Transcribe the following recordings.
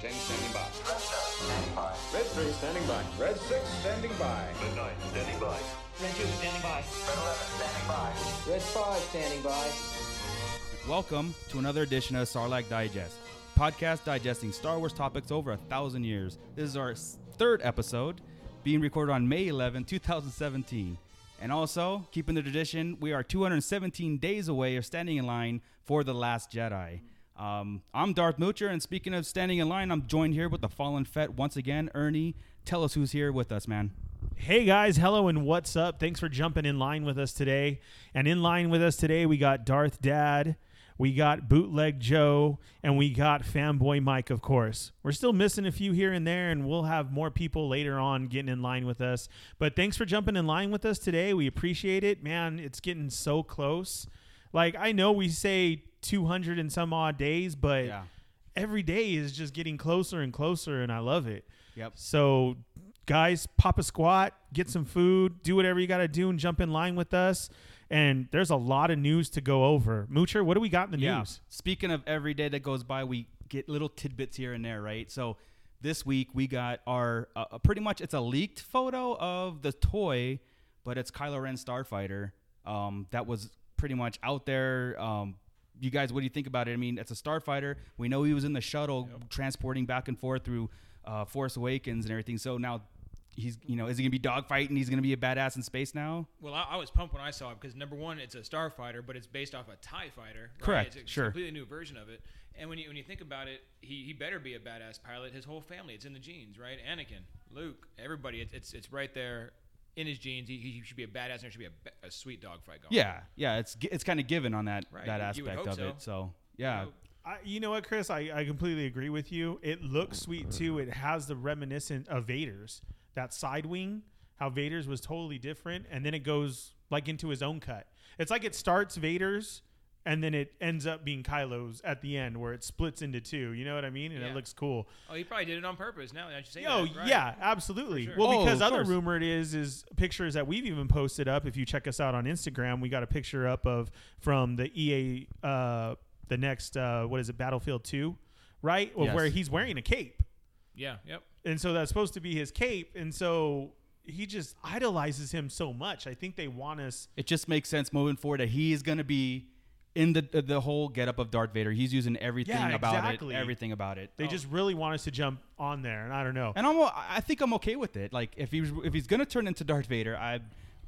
10 standing by. Standing by. Red 3 standing by. Red 6 standing by. Red 9 standing by. Red 2 standing by. Red 11 standing by. Red 5 standing by. Welcome to another edition of Sarlacc Digest, podcast digesting Star Wars topics over a thousand years. This is our third episode, being recorded on May 11, 2017. And also, keeping the tradition, we are 217 days away of standing in line for The Last Jedi. Um, I'm Darth Moocher, and speaking of standing in line, I'm joined here with the Fallen Fett once again. Ernie, tell us who's here with us, man. Hey guys, hello and what's up? Thanks for jumping in line with us today. And in line with us today, we got Darth Dad, we got Bootleg Joe, and we got Fanboy Mike, of course. We're still missing a few here and there, and we'll have more people later on getting in line with us. But thanks for jumping in line with us today. We appreciate it. Man, it's getting so close. Like, I know we say 200 and some odd days, but Yeah. every day is just getting closer and closer, and I love it. Yep. So, guys, pop a squat, get some food, do whatever you got to do, and jump in line with us. And there's a lot of news to go over. Moocher, what do we got in the Yeah. news? Speaking of every day that goes by, we get little tidbits here and there, right? So this week we got our uh, uh, pretty much it's a leaked photo of the toy, but it's Kylo Ren Starfighter. Um, that was pretty much out there. Um, you guys, what do you think about it? I mean, it's a starfighter. We know he was in the shuttle transporting back and forth through uh, Force Awakens and everything. So now he's, you know, is he gonna be dogfighting? He's gonna be a badass in space now. Well, I, I was pumped when I saw it because number one, it's a starfighter, but it's based off a Tie fighter. Right? Correct, It's a sure. completely new version of it. And when you when you think about it, he, he better be a badass pilot. His whole family, it's in the genes, right? Anakin, Luke, everybody, it's it's, it's right there in his genes. He, he should be a badass, and there should be a, ba- a sweet dogfight going. Yeah, yeah. It's it's kind of given on that Right, that you- you would aspect hope of so. it. So yeah. So, I, you know what, Chris? I, I completely agree with you. It looks sweet too. It has the reminiscent of Vader's, that side wing, how Vader's was totally different. And then it goes like into his own cut. It's like it starts Vader's and then it ends up being Kylo's at the end where it splits into two. You know what I mean? And Yeah. it looks cool. oh, he probably did it on purpose. Now that you say Oh that, right. yeah, absolutely. Sure. Well, Oh, because other course. rumor it is is pictures that we've even posted up. If you check us out on Instagram, we got a picture up of from the EA, uh, the next uh, what is it, Battlefield Two, right? Yes. Where he's wearing a cape, yeah, yep. and so that's supposed to be his cape, and so he just idolizes him so much. I think they want us. it just makes sense moving forward that he's going to be in the the, the whole getup of Darth Vader. He's using everything Yeah, about exactly. it, everything about it. They just really want us to jump on there, and I don't know. and I'm o- I think I'm okay with it. Like if he's if he's going to turn into Darth Vader, I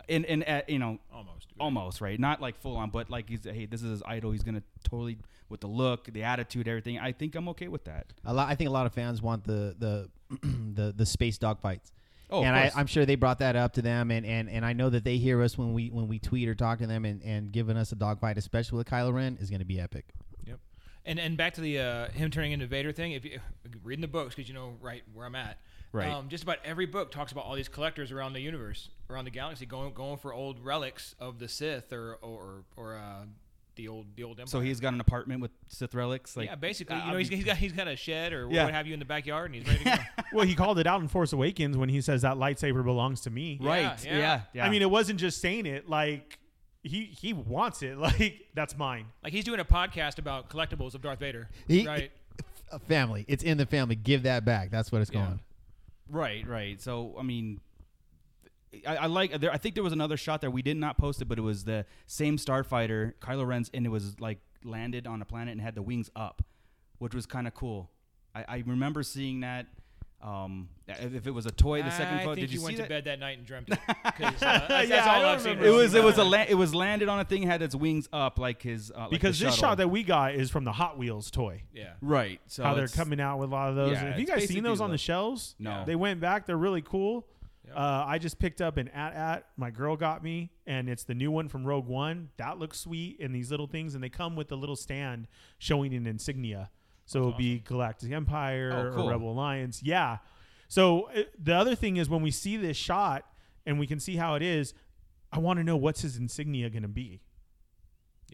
in in uh, you know Almost. almost right, not like full on, but like he's hey, this is his idol. He's going to totally with the look, the attitude, everything. I think I'm okay with that. A lot, I think a lot of fans want the the the, the space dogfights. Oh, and I, I'm sure they brought that up to them, and, and, and I know that they hear us when we when we tweet or talk to them, and, and giving us a dogfight, especially with Kylo Ren, is going to be epic. Yep. And and back to the uh, him turning into Vader thing. If you reading the books, because you know right where I'm at. Right. Um, just about every book talks about all these collectors around the universe, around the galaxy, going going for old relics of the Sith or or or uh, the old the old Empire. So he's got an apartment with Sith relics. Like yeah, basically, uh, you know, he's, he's got he's got a shed or Yeah. what have you in the backyard, and he's ready to go. well, he called it out in Force Awakens when he says that lightsaber belongs to me. right. Yeah, Yeah. yeah. yeah. I mean, it wasn't just saying it like he he wants it. Like that's mine. like he's doing a podcast about collectibles of Darth Vader, He- right? A family, it's in the family. Give that back. That's what it's Yeah. going. Right, right. So I mean, I, I like. There, I think there was another shot there. We did not post it, but it was the same starfighter, Kylo Ren's, and it was like landed on a planet and had the wings up, which was kind of cool. I, I remember seeing that. Um, if if it was a toy, the second I photo. Did you, went see to that? bed that night and dreamt it. 'Cause, uh, that's, that's Yeah, I all I've seen. remember It was. It was a. La- it was landed on a thing. Had its wings up, like his. Uh, like because this shuttle. shot that we got is from the Hot Wheels toy. yeah. Right. So how they're coming out with a lot of those. Yeah, And Have you guys seen those on the- the shelves? No. They went back. They're really cool. Yep. Uh, I just picked up an AT-AT my girl got me, and it's the new one from Rogue One. That looks sweet, and these little things, and they come with a little stand showing an insignia. So it'll be Galactic Empire Oh, cool. or Rebel Alliance. Yeah. So uh, the other thing is when we see this shot and we can see how it is, I want to know what's his insignia going to be.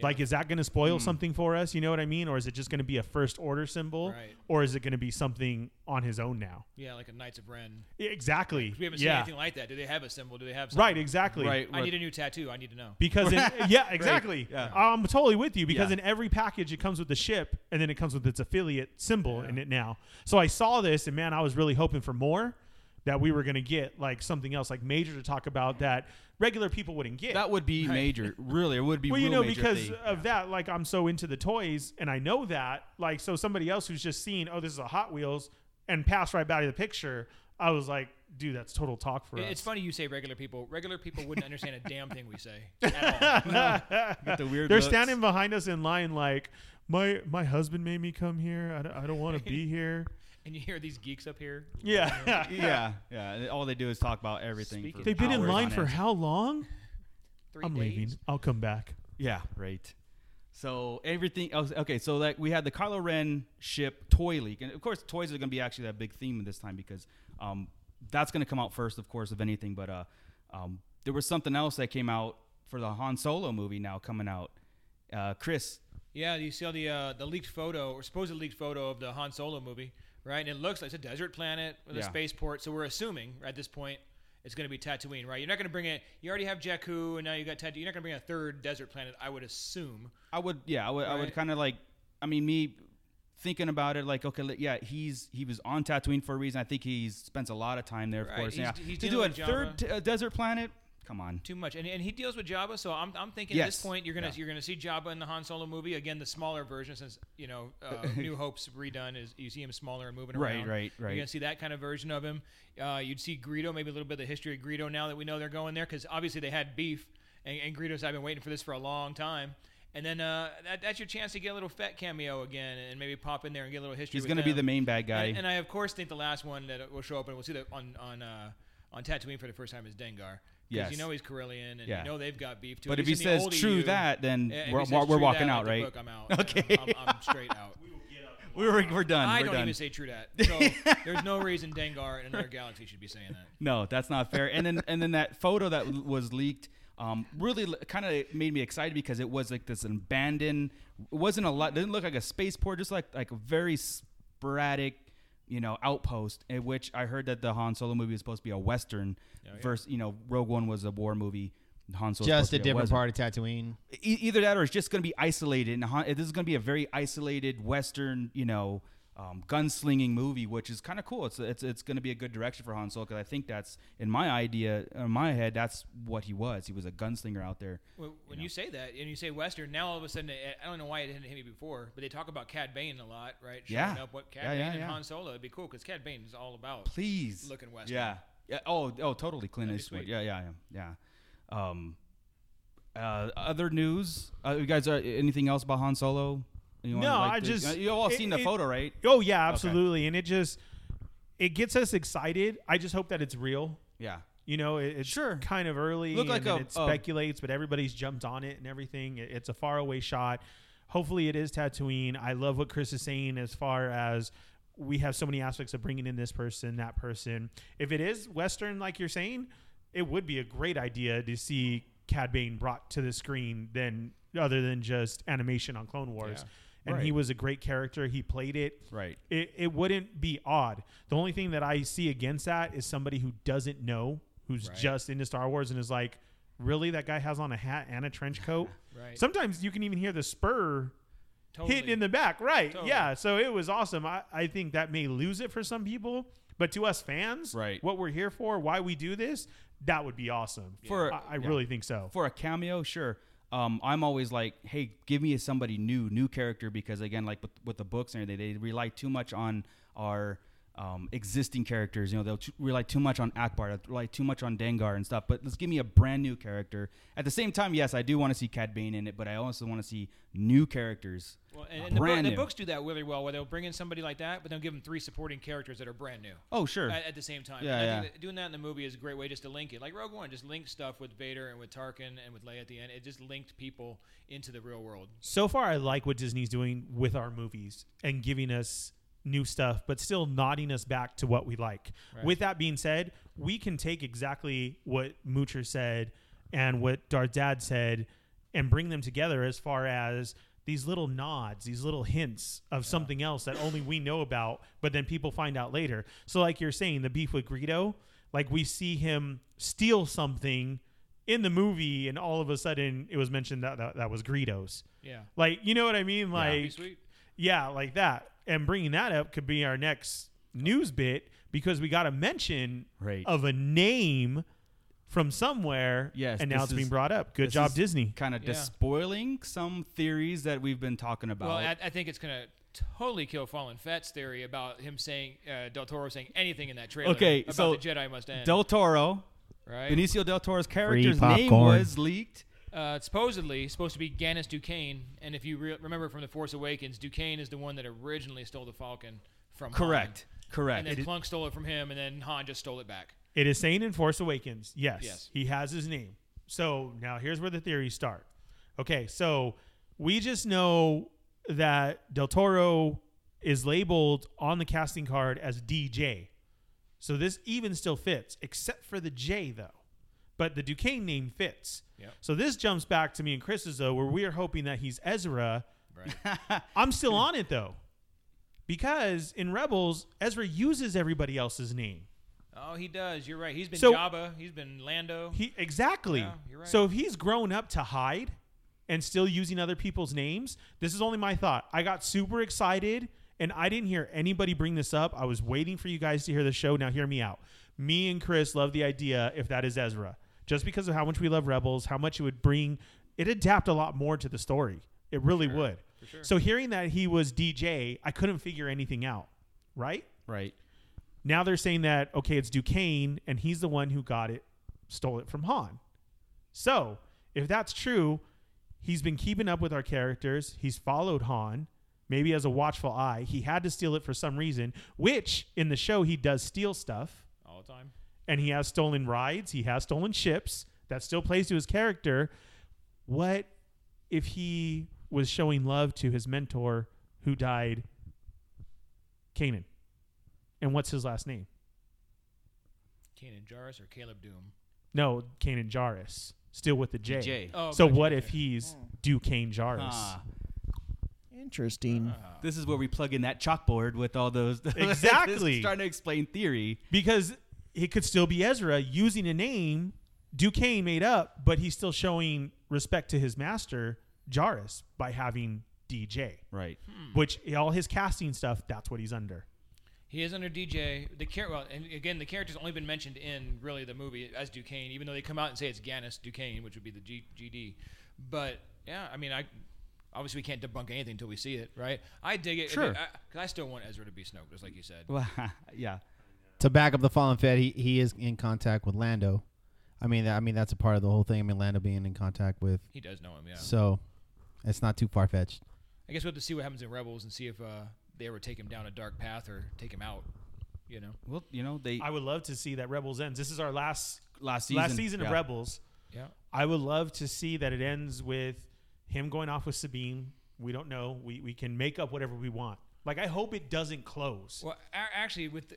Like, is that going to spoil hmm. something for us? You know what I mean? Or is it just going to be a first order symbol? Right. Or is it going to be something on his own now? Yeah, like a Knights of Ren. Exactly. We haven't seen yeah. anything like that. Do they have a symbol? Do they have something? Right. Exactly. Right. I need a new tattoo. I need to know. Because in, yeah, exactly. yeah. I'm totally with you because Yeah. in every package it comes with the ship and then it comes with its affiliate symbol in it now. So I saw this and man, I was really hoping for more that we were going to get like something else like major to talk about that regular people wouldn't get. That would be major. Really, it would be. well, you know, major because if they- of that, like I'm so into the toys and I know that, like, so somebody else who's just seen, oh, this is a Hot Wheels and passed right by the picture, I was like, dude, that's total talk for It- us. It's funny you say regular people. Regular people wouldn't understand a damn thing we say at all. Get the weird They're looks. standing behind us in line, like, my my husband made me come here. I don't, I don't want to be here. And you hear these geeks up here. Yeah. yeah, yeah. and All they do is talk about everything. Speaking for They've been in hours line on for end. how long? Three I'm days. leaving. I'll come back. Yeah, right. So everything else. Okay, so like we had the Kylo Ren ship toy leak, and of course, toys are going to be actually that big theme this time because um, that's going to come out first, of course, of anything. But uh, um, there was something else that came out for the Han Solo movie now coming out. Uh, Chris, Yeah, you see all the uh, the leaked photo or supposed leaked photo of the Han Solo movie, right? And it looks like it's a desert planet with a spaceport. So we're assuming at this point it's going to be Tatooine, right? You're not going to bring it. You already have Jakku, and now you got Tatooine. You're not going to bring a third desert planet, I would assume. I would, yeah, I would, I would kind of like. I mean, me thinking about it, like, okay, yeah, he's he was on Tatooine for a reason. I think he spends a lot of time there, of Right, course. he's- yeah, he's to do a third t- uh, desert planet. Come on. Too much, and, and he deals with Jabba. So I'm, I'm thinking at this point you're gonna Yeah. you're gonna see Jabba in the Han Solo movie again, the smaller version, since you know uh, New Hope's redone is you see him smaller and moving Right, around. right, You're gonna see that kind of version of him. Uh, you'd see Greedo, maybe a little bit of the history of Greedo now that we know they're going there, because obviously they had beef, and, and Greedo's I've been waiting for this for a long time. And then uh, that, that's your chance to get a little Fett cameo again, and maybe pop in there and get a little history. He's going to be the main bad guy. And, and I of course think the last one that will show up, and we'll see that on on uh, on Tatooine for the first time is Dengar. Because you Yes. know he's Corellian, and Yeah. you know they've got beef too. but At if he least in the says old true EU, that, then yeah, if we're, says we're, we're true walking that, out, like the right? book, I'm out. Okay. I'm, I'm straight out. we were, we're done. I we're don't done. even say true that. So there's no reason Dengar in another galaxy should be saying that. No, that's not fair. And then and then that photo that l- was leaked um, really kind of made me excited because it was like this abandoned. It wasn't a lot. Didn't look like a spaceport. Just like like a very sporadic, you know, outpost. In which I heard that the Han Solo movie was supposed to be a western. Oh, yeah. Versus, you know, Rogue One was a war movie. Han Solo Just a different part of Tatooine. e- either that or it's just going to be isolated. And Han- this is going to be a very isolated Western, you know, um, gunslinging movie, which is kind of cool. It's it's it's going to be a good direction for Han Solo because I think that's in my idea, in my head, that's what he was. He was a gunslinger out there. When, when you say that and you say Western, now all of a sudden, I don't know why it didn't hit me before, but they talk about Cad Bane a lot, right? Showing Yeah. up what Cad Yeah, Bane yeah, and yeah. Han Solo. It'd be cool because Cad Bane is all about. Please, Looking Western. Yeah, yeah. Oh, oh, totally. Clint Eastwood. sweet. Yeah, yeah, yeah, yeah. Um, uh, other news. Uh, you guys, uh, anything else about Han Solo? You No, like, I to- just- uh, you all it- seen the it- photo, right? Oh yeah, absolutely. And it just it gets us excited. I just hope that it's real. Yeah. You know, it, it's Sure. kind of early. Look and like a- it a- speculates, but everybody's jumped on it and everything. It- it's a faraway shot. Hopefully, it is Tatooine. I love what Chris is saying as far as we have so many aspects of bringing in this person, that person. If it is Western, like you're saying, it would be a great idea to see Cad Bane brought to the screen than other than just animation on Clone Wars. Yeah. And Right. he was a great character. He played it Right. it, it wouldn't be odd. The only thing that I see against that is somebody who doesn't know, who's Right. just into Star Wars and is like, really, that guy has on a hat and a trench coat. Right. Sometimes you can even hear the spur Totally. hitting in the back. Right. Totally. Yeah. So it was awesome. I, I think that may lose it for some people, but to us fans, Right. what we're here for, why we do this, that would be awesome. For- I, I yeah. really think so. for a cameo, sure. Um, I'm always like, hey, give me somebody new, new character, because again, like with, with the books and everything, they rely too much on our um, existing characters. You know, they'll t- rely too much on Ackbar, they'll rely too much on Dengar and stuff. But let's give me a brand new character. At the same time, yes, I do want to see Cad Bane in it, but I also want to see new characters. Well, and, and the, book, brand the books do that really well, where they'll bring in somebody like that, but they'll give them three supporting characters that are brand new. Oh, sure. At, at the same time, Yeah, And I yeah. think that doing that in the movie is a great way just to link it. Like Rogue One, just link stuff with Vader and with Tarkin and with Leia at the end. It just linked people into the real world. so far I like what Disney's doing with our movies and giving us new stuff, but still nodding us back to what we like. Right. With that being said, we can take exactly what Moocher said and what Darth Dad said and bring them together as far as these little nods, these little hints of something else that only we know about, but then people find out later. So, like you're saying, the beef with Greedo, like we see him steal something in the movie, and all of a sudden it was mentioned that that, that was Greedo's. Yeah. Like, you know what I mean? Like, yeah, like that. And bringing that up could be our next news bit because we got a mention Right. of a name from somewhere. Yes, and now this it's being brought up. Good job, Disney. Kind of Yeah. despoiling some theories that we've been talking about. Well, I, I think it's gonna totally kill Fallen Fett's theory about him saying uh, Del Toro saying anything in that trailer. Okay, about so the Jedi must end. Del Toro, right? Benicio del Toro's character's name was leaked. Uh, supposedly supposed to be Gannis Ducain, and if you re- remember from the Force Awakens, Ducain is the one that originally stole the Falcon from Han. Correct. Correct. And then Clunk stole it from him, and then Han just stole it back. It is saying in Force Awakens, yes, Yes. he has his name. So now here's where the theories start. Okay, so we just know that Del Toro is labeled on the casting card as DJ. So this even still fits, except for the J though. But the Ducain name fits. Yep. So this jumps back to me and Chris's though, where we are hoping that he's Ezra. Right. I'm still on it though. Because in Rebels, Ezra uses everybody else's name. oh, he does. You're right. He's been So- Jabba. He's been Lando. He exactly. Yeah, you're right. So if he's grown up to hide and still using other people's names, this is only my thought. I got super excited and I didn't hear anybody bring this up. I was waiting for you guys to hear the show. Now hear me out. Me and Chris love the idea if that is Ezra. Just because of how much we love Rebels, how much it would bring it adapt a lot more to the story. It really would. So hearing that he was DJ, I couldn't figure anything out. Right? right. Now they're saying that okay, it's Ducain, and he's the one who got it, stole it from Han. So if that's true, he's been keeping up with our characters. He's followed Han, maybe as a watchful eye. He had to steal it for some reason, which in the show he does steal stuff, all the time. And he has stolen rides. He has stolen ships. That still plays to his character. What if he was showing love to his mentor who died, Kanan? And what's his last name? Kanan Jarrus or Caleb Dume. No, Kanan Jarrus. Still with the J. J. Oh, so gotcha, what okay. if he's Ducain Jarrus? Ah, Interesting. this is where we plug in that chalkboard with all those. Exactly. trying to explain theory. Because he could still be Ezra using a name Ducain made up, but he's still showing respect to his master, Jarrus, by having DJ. Right. Hmm. Which all his casting stuff, that's what he's under. He is under DJ. The char- well, and again, the character's only been mentioned in really the movie as Ducain, even though they come out and say it's Gannis Ducain, which would be the G- GD. But yeah, I mean, I obviously we can't debunk anything until we see it, right? I dig it. Sure. Because I, still want Ezra to be Snoke, just like you said. Well, yeah. To back up the fallen Fett, he, he is in contact with Lando. I mean, I mean that's a part of the whole thing. I mean, Lando being in contact with, He does know him, yeah. so it's not too far fetched. I guess we'll have to see what happens in Rebels and see if uh, they ever take him down a dark path or take him out. You know. Well, you know they I would love to see that Rebels ends. This is our last last season. last season of yeah. Rebels. Yeah. I would love to see that it ends with him going off with Sabine. We don't know. We we can make up whatever we want. Like I hope it doesn't close. Well, a- actually, with the,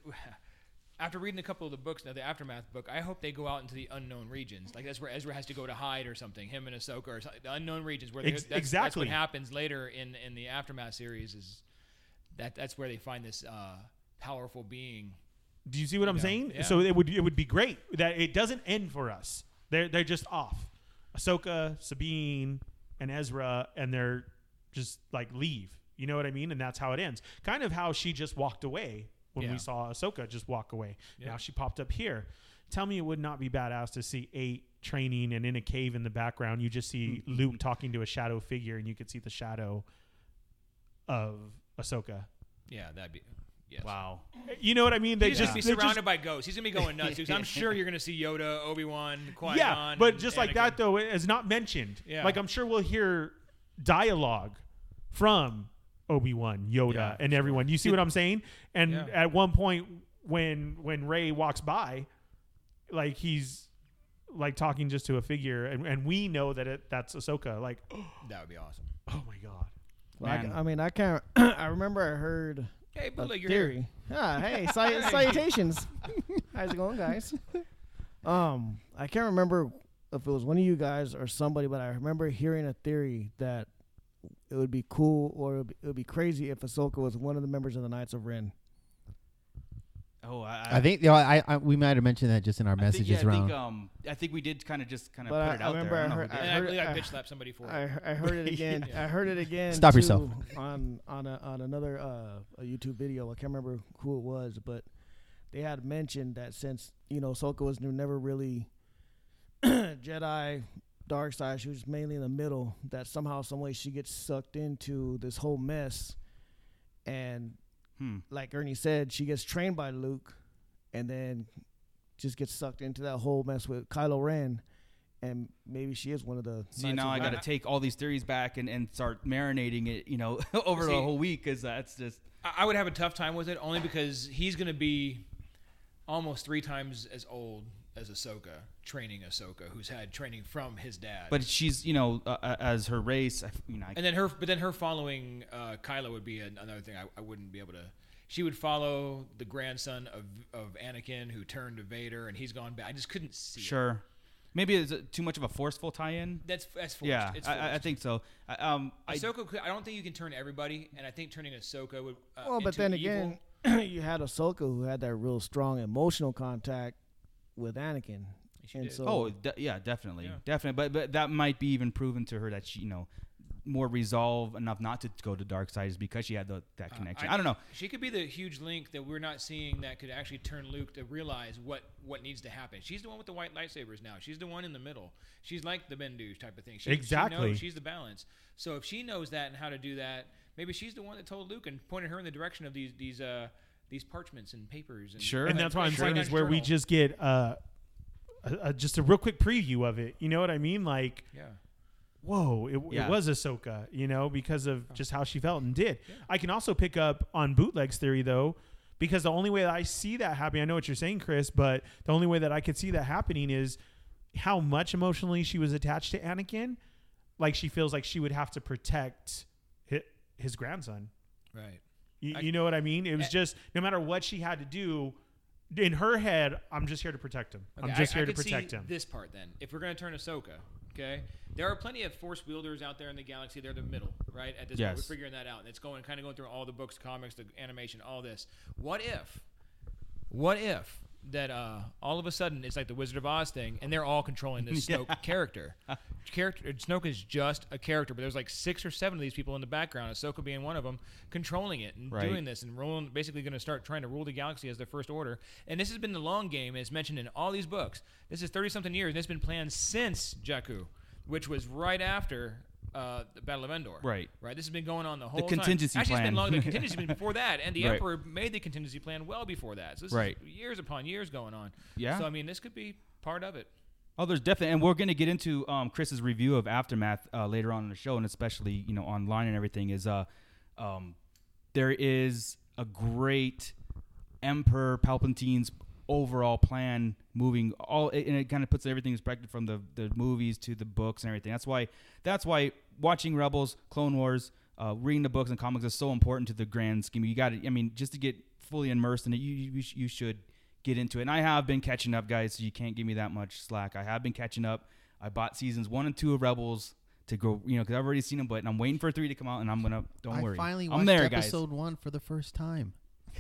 after reading a couple of the books, now the aftermath book, I hope they go out into the unknown regions. Like that's where Ezra has to go to hide or something. Him and Ahsoka or something. The unknown regions where they, Ex- that's, that's exactly. what happens later in in the aftermath series. Is that that's where they find this uh, powerful being. Do you see what I'm Yeah, saying? yeah. So it would it would be great that it doesn't end for us. They're they're just off. Ahsoka, Sabine, and Ezra, and they're just like leave. You know what I mean? And that's how it ends. Kind of how she just walked away when Yeah. we saw Ahsoka just walk away. Yeah. Now she popped up here. Tell me it would not be badass to see eight training and in a cave in the background you just see Luke talking to a shadow figure and you could see the shadow of Ahsoka. Yeah, that'd be. Yes. Wow. You know what I mean? They He's just gonna be they're just- surrounded by ghosts. He's gonna be going nuts. I'm sure you're gonna see Yoda, Obi Wan, Qui Gon. yeah, but just like that though, it's not mentioned. Yeah. Like I'm sure we'll hear dialogue from Obi Wan, Yoda, Yeah, and everyone. You see what I'm saying? And Yeah. at one point, when when Rey walks by, like he's like talking just to a figure, and, and we know that it that's Ahsoka. Like, That would be awesome. oh my god, Well, I, I mean, I can't. I remember I heard Hey, a but look, you're here. theory. Ah, hey, sal- salutations. How's it going, guys? Um, I can't remember if it was one of you guys or somebody, but I remember hearing a theory that it would be cool or it would be, it would be crazy if Ahsoka was one of the members of the Knights of Ren. Oh, I, I think you know, I, I we might have mentioned that just in our I think, messages yeah, I around. think, um, I think we did kind of just kind of But put I- it I out remember there. I don't know heard- we I did. I, heard- believe I I- bitch slapped somebody for it. I, I heard it again. I heard it again. Stop too yourself. on on a, on another uh, a YouTube video. I can't remember who it was, but they had mentioned that since you know Ahsoka was never really Jedi dark side, she was mainly in the middle. That somehow, some way, she gets sucked into this whole mess, and Hmm. like Ernie said, she gets trained by Luke, and then just gets sucked into that whole mess with Kylo Ren, and maybe she is one of the. See, now I got to take all these theories back and, and start marinating it, you know, over See- the whole week because that's just. I I would have a tough time with it only because he's going to be almost three times as old as Ahsoka, training Ahsoka, who's had training from his dad. But she's, you know, uh, uh, as her race, I, you know, I, and then her, but then her following uh, Kylo would be an, another thing I, I wouldn't be able to. She would follow the grandson of of Anakin who turned to Vader, and he's gone back. I just couldn't see. it. sure. Maybe it's uh, too much of a forceful tie-in. that's that's forced. Yeah, it's I, I- I think so. I, um, Ahsoka. could- I don't think you can turn everybody, and I think turning Ahsoka would. Uh, Well, but into then evil- again, you had Ahsoka who had that real strong emotional contact with Anakin, She and did. so oh, de- yeah, definitely, Yeah. definitely. But but that might be even proven to her that she, you know, more resolve enough not to go to dark side is because she had the, that Uh, connection. I, don't know. She could be the huge link that we're not seeing that could actually turn Luke to realize what what needs to happen. She's the one with the white lightsabers now. She's the one in the middle. She's like the Bendu type of thing. She, She Exactly. knows she's the balance. So if she knows that and how to do that, maybe she's the one that told Luke and pointed her in the direction of these these uh these parchments and papers. And, Sure. and that's why I'm Sure. saying is where we just get uh, a, a, just a real quick preview of it. You know what I mean? Like, yeah. whoa, it, Yeah. it was Ahsoka, you know, because of just how she felt and did. I can also pick up on bootlegs theory though, because the only way that I see that happening, I know what you're saying, Chris, but the only way that I could see that happening is how much emotionally she was attached to Anakin. Like she feels like she would have to protect his, his grandson. Right. You, I- you know what I mean? It was Eh. just no matter what she had to do, in her head, I'm just here to protect him. I'm just I- here I to could see protect him. This part then, if we're going to turn Ahsoka, okay, there are plenty of Force wielders out there in the galaxy. They're the middle, right? At this point, we're figuring that out, and it's going kind of going through all the books, comics, the animation, all this. What if? What if that uh, all of a sudden it's like the Wizard of Oz thing, and they're all controlling this Snoke character? Character Snoke is just a character, but there's like six or seven of these people in the background, Ahsoka being one of them, controlling it and Right. doing this and rolling, basically going to start trying to rule the galaxy as the first order. And this has been the long game, as mentioned in all these books. This is 30 something years, and it's been planned since Jakku, which was right after uh, the Battle of Endor. Right. Right. This has been going on the whole the contingency time. Actually, it's been plan. long. The contingency been before that, and the Right. Emperor made the contingency plan well before that. So this Right. is years upon years going on. Yeah. So I mean, this could be part of it. Oh, there's definitely, and we're going to get into um, Chris's review of Aftermath uh, later on in the show, and especially you know online and everything. Is uh, um, there is a great Emperor Palpatine's overall plan moving all, and it kind of puts everything in perspective from the the movies to the books and everything. That's why that's why watching Rebels, Clone Wars, uh, reading the books and comics is so important to the grand scheme. You got to, I mean, just to get fully immersed in it, you you, you should get into it. And I have been catching up, guys. So you can't give me that much slack. I have been catching up. I bought seasons one and two of Rebels to go, you know, because I've already seen them, but I'm waiting for three to come out, and I'm gonna. Don't I worry, finally watched I'm there, episode one for the first time.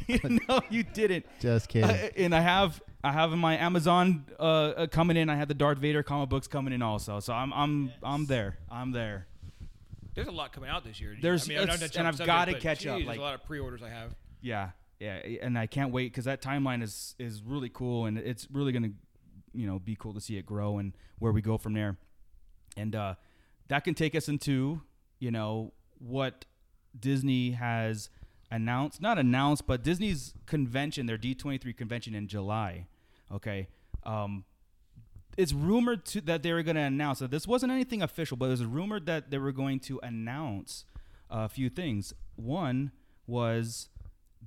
no, you didn't. Just kidding. Uh, and I have I have in my Amazon uh, uh, coming in. I had the Darth Vader comic books coming in also. So I'm I'm I'm there. I'm there. There's a lot coming out this year. There's- I mean, and I've gotta but catch up, like- there's a lot of pre-orders I have. Yeah, yeah, and I can't wait because that timeline is is really cool, and it's really gonna, you know, be cool to see it grow and where we go from there, and uh, that can take us into you know what Disney has announced, not announced, but Disney's convention, their D23 convention in July. Okay, um, it's rumored to, that they were going to announce that this wasn't anything official, but it was rumored that they were going to announce a few things. One was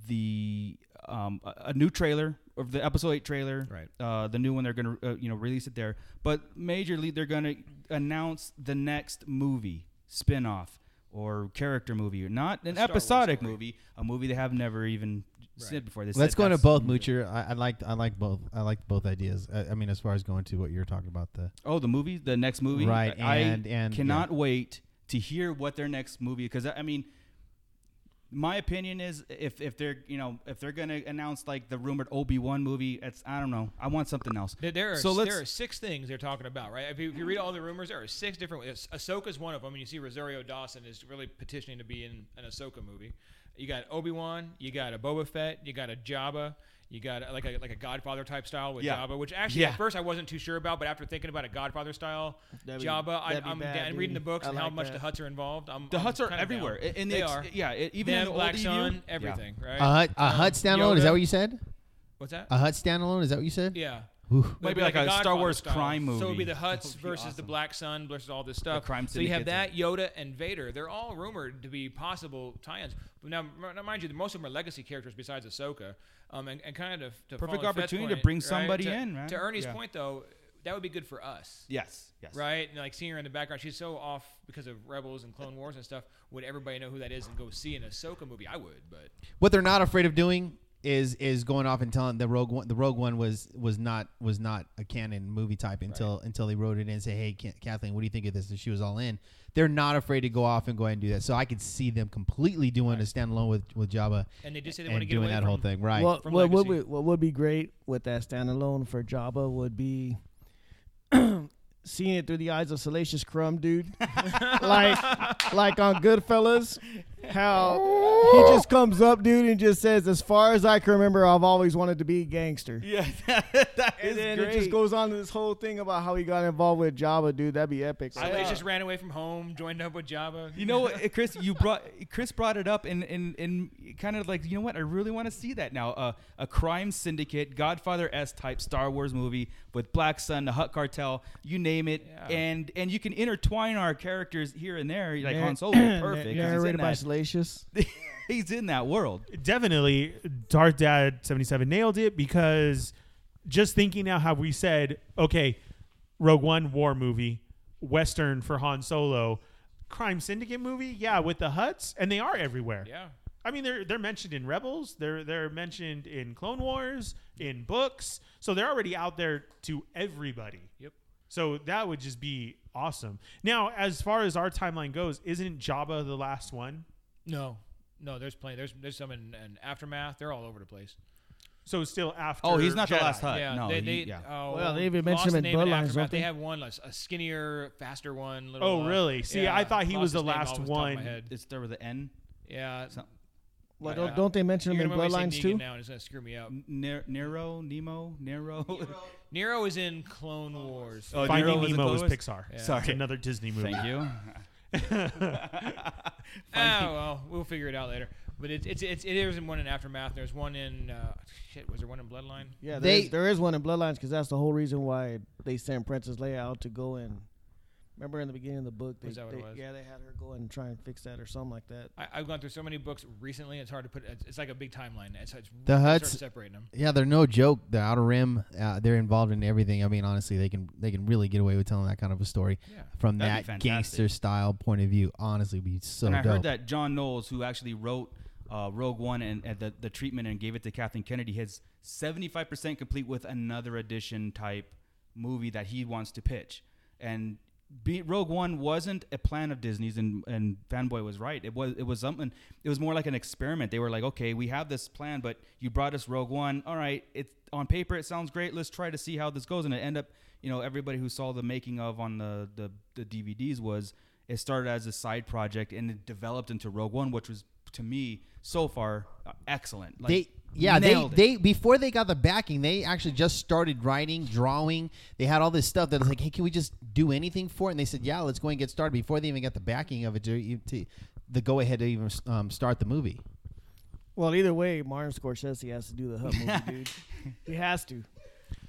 the um, a, a new trailer of the episode eight trailer, Right. Uh, the new one they're going to uh, you know release it there, but majorly they're going to announce the next movie spin-off or character movie, not an episodic movie, a movie they have never even said before. They Let's go into both, Moocher. I, I like I like both. I like both ideas. I, I mean, as far as going to what you're talking about, the Oh, the movie, the next movie, Right, I and- and- cannot wait to hear what their next movie. Because I mean, my opinion is if if they're you know if they're gonna announce like the rumored Obi Wan movie, it's I don't know. I want something else. There, there are so let's there are six things they're talking about, right? If you, if you read all the rumors, there are six different. ways. Ahsoka's one of them, and you see Rosario Dawson is really petitioning to be in an Ahsoka movie. You got Obi Wan, you got a Boba Fett, you got a Jabba, you got a, like a like a Godfather type style with Yeah. Jabba, which actually Yeah. at first I wasn't too sure about, but after thinking about a Godfather style That'd Jabba, be, I, am bad, and reading the books I and how much that. the Hutts are involved. I'm, the I'm hutts are everywhere. down. And they it's- are. Yeah, it, even Them, in the Black old Sun, EU, everything, right? a hutt a Um, hutt standalone. Is that what you said? What's that? A hutt standalone. Is that what you said? yeah. Ooh. Maybe it'd like a Star Wars style. crime movie. So it would be the Hutts That would be versus the. Black Sun versus all this stuff. crime so you have that Yoda and Vader. They're all rumored to be possible tie-ins. But now, now, mind you, most of them are legacy characters besides Ahsoka. Um, and, and kind of to Perfect follow Fett's opportunity to point, bring right? somebody To- in, man. To Ernie's Yeah. point, though, that would be good for us. Yes, yes. Right, and like seeing her in the background, she's so off because of Rebels and Clone Wars and stuff. Would everybody know who that is and go see an Ahsoka movie? I would, but What they're not afraid of doing is is going off and telling the rogue one. The rogue one was was not was not a canon movie type until until they wrote it in and say, hey, Ka- Kathleen, what do you think of this? And she was all in. They're not afraid to go off and go ahead and do that. So I could see them completely doing a standalone with with Jabba and they just say they want to get doing away that from whole thing, right? What, from what would be, what would be great with that standalone for Jabba would be seeing it through the eyes of Salacious Crumb, dude. like like on Goodfellas, how he just comes up, dude, and just says, "As far as I can remember, I've always wanted to be a gangster." Yeah, that And is then great. it just goes on to this whole thing about how he got involved with Jabba, dude. That'd be epic. So they just ran away from home, joined up with Jabba. You know what, Chris? You brought Chris brought it up, and and and kind of like you know what? I really want to see that now. Uh, a crime syndicate, Godfather s type Star Wars movie with Black Sun, the Hutt Cartel, you name it, Yeah. and and you can intertwine our characters here and there. Like Nar- Han Solo, perfect. 'cause he's, in Narrated by that, Salacious. he's in that world. definitely Darth Dad 77 nailed it because just thinking now how we said, okay, Rogue One war movie, Western for Han Solo, crime syndicate movie, yeah, with the hutts, and they are everywhere. Yeah. I mean, they're they're mentioned in Rebels. They're they're mentioned in Clone Wars, in books. So they're already out there to everybody. Yep. So that would just be awesome. Now, as far as our timeline goes, isn't Jabba the last one? No, no. There's plenty. There's there's some in, in aftermath. They're all over the place. So still after. Oh, he's not the last hutt. yeah, no, they, he- they, yeah. Oh, Well, they even mentioned him in Bloodlines, Aftermath. They they? have one, a skinnier, faster one. Little, Oh, uh, really? See, I thought he was the last off the top of one. head. It started with an N. Yeah. Some- Well, I- don't, don't they mention him You're in gonna make me Bloodlines too? Negan Now, and it's gonna screw me up. Ne- Nero, Nemo, Nero. Nero is in Clone Wars. Oh, Finding Nero Nemo Clone is Pixar. Yeah. Sorry. It's another Disney movie. Thank you. Oh well, we'll figure it out later. But it's it's it's it is one in aftermath. There's one in uh, shit. Was there one in Bloodline? Yeah, They- there is, there is one in Bloodlines because that's the whole reason why they sent Princess Leia out to go and. Remember in the beginning of the book, they, Was that what it they- was? yeah, they had her go and try and fix that or something like that. I, I've gone through so many books recently. It's hard to put. It's, it's like a big timeline. It's, it's The hard to Hutts- start separating them. Yeah, they're no joke. The Outer Rim, uh, they're involved in everything. I mean, honestly, they can they can really get away with telling that kind of a story Yeah. from That'd be that fantastic. gangster style point of view. Honestly, be so and I dope. heard that John Knowles, who actually wrote uh, Rogue One and, and the, the treatment and gave it to Kathleen Kennedy, has 75% complete with another edition type movie that he wants to pitch. And be, Rogue One wasn't a plan of Disney's, and, and Fanboy was right. It was it was something. It was more like an experiment. They were like, okay, we have this plan, but you brought us Rogue One. All right, it's on paper it sounds great. Let's try to see how this goes. And it ended up, you know, everybody who saw the making of on the the, the DVDs was it started as a side project and it developed into Rogue One, which was to me so far uh, excellent. Like, they yeah they it. they before they got the backing they actually just started writing drawing they had all this stuff that was like hey can we just do anything for it and they said yeah let's go and get started before they even got the backing of it to, to the go ahead to even um, start the movie Well, either way, Martin Scorsese has to do the Hutt movie, dude. He has to.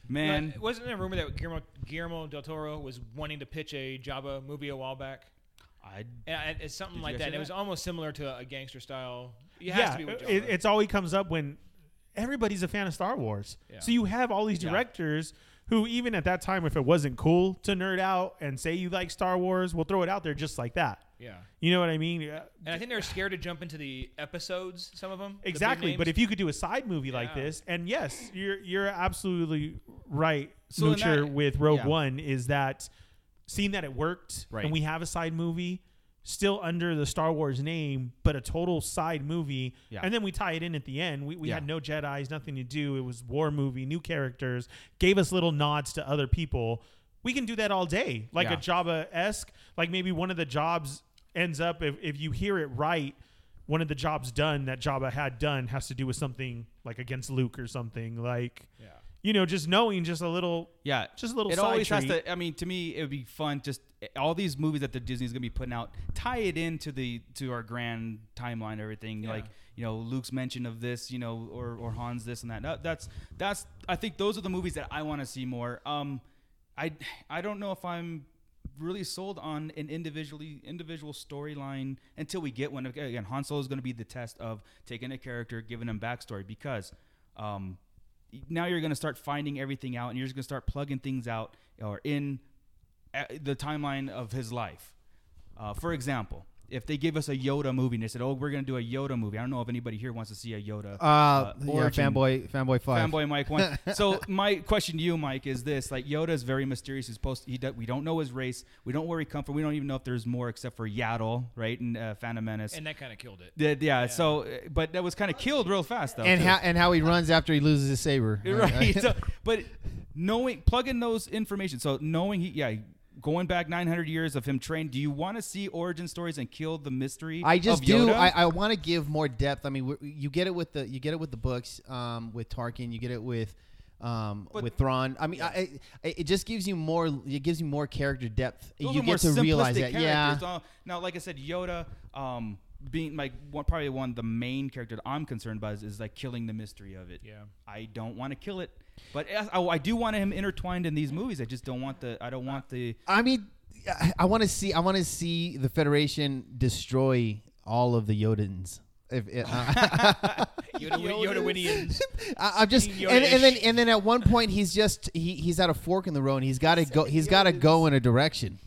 man. But wasn't there a rumor that Guillermo, Guillermo del Toro was wanting to pitch a Jabba movie a while back? I And it's something Did you like guys that. hear It was that? almost similar to a gangster style. It has yeah, to be with it, Jabba. it's always comes up when everybody's a fan of Star Wars. Yeah. So you have all these Yeah. directors who even at that time, if it wasn't cool to nerd out and say you like Star Wars, we'll throw it out there just like that. Yeah. You know what I mean? And I think they're scared to jump into the episodes. Some of them. the Exactly. But if you could do a side movie like this, and yes, you're you're absolutely right, So that- with Rogue yeah. One is that seeing that it worked Right. and we have a side movie still under the Star Wars name, but a total side movie, Yeah. and then we tie it in at the end. We, we Yeah. had no Jedi's, nothing to do. It was war movie, new characters, gave us little nods to other people. We can do that all day, like a Yeah. Jabba esque. Like maybe one of the jobs ends up if, if you hear it right one of the jobs done that Jabba had done has to do with something like against Luke or something like Yeah. You know just knowing just a little Yeah, Just a little It always has to. I mean, to me, it would be fun. Just all these movies that the Disney's gonna be putting out, tie it into the to our grand timeline, everything. Like you know, Luke's mention of this, you know, or or Han's this and that. that that's that's. I think those are the movies that I want to see more. Um, I I don't know if I'm really sold on an individually individual storyline until we get one. Again, Han Solo is going to be the test of taking a character, giving him backstory because. Um, now you're going to start finding everything out and you're just going to start plugging things out or in uh, the timeline of his life. Uh, for example, if they give us a Yoda movie and they said, "Oh, we're going to do a Yoda movie," I don't know if anybody here wants to see a Yoda. Uh, yeah, fanboy, fanboy five. Fanboy Mike one. so my question to you, Mike, is this: like Yoda is very mysterious. He's supposed he do, we don't know his race. We don't know where he come from. We don't even know if there's more except for Yaddle, right? And uh, Phantom Menace. and that kind of killed it. yeah, yeah, So, uh, but that was kind of killed real fast, though. and too. how and how he runs after he loses his saber. right. so, but knowing plugging those information, so knowing he, yeah, going back 900 years of him trained. Do you want to see origin stories and kill the mystery? I just of do. I, I want to give more depth. I mean, you get it with the you get it with the books, um, with Tarkin. You get it with. Um, But- with Thrawn, I mean, I, I, it just gives you more. It gives you more character depth. Those you get to realize simplistic that, yeah. characters. Uh, now, like I said, Yoda, um, being like one, probably one the main character that I'm concerned about is, is like killing the mystery of it. Yeah. I don't want to kill it, but I, I do want him intertwined in these movies. I just don't want the. I don't want the. I mean, I, I want to see. I want to see the Federation destroy all of the Yodans. If it, uh, Yoda, Yoda Winians. I, I'm just and, and then and then at one point he's just he, he's at a fork in the road and he's got to go he's got to go in a direction,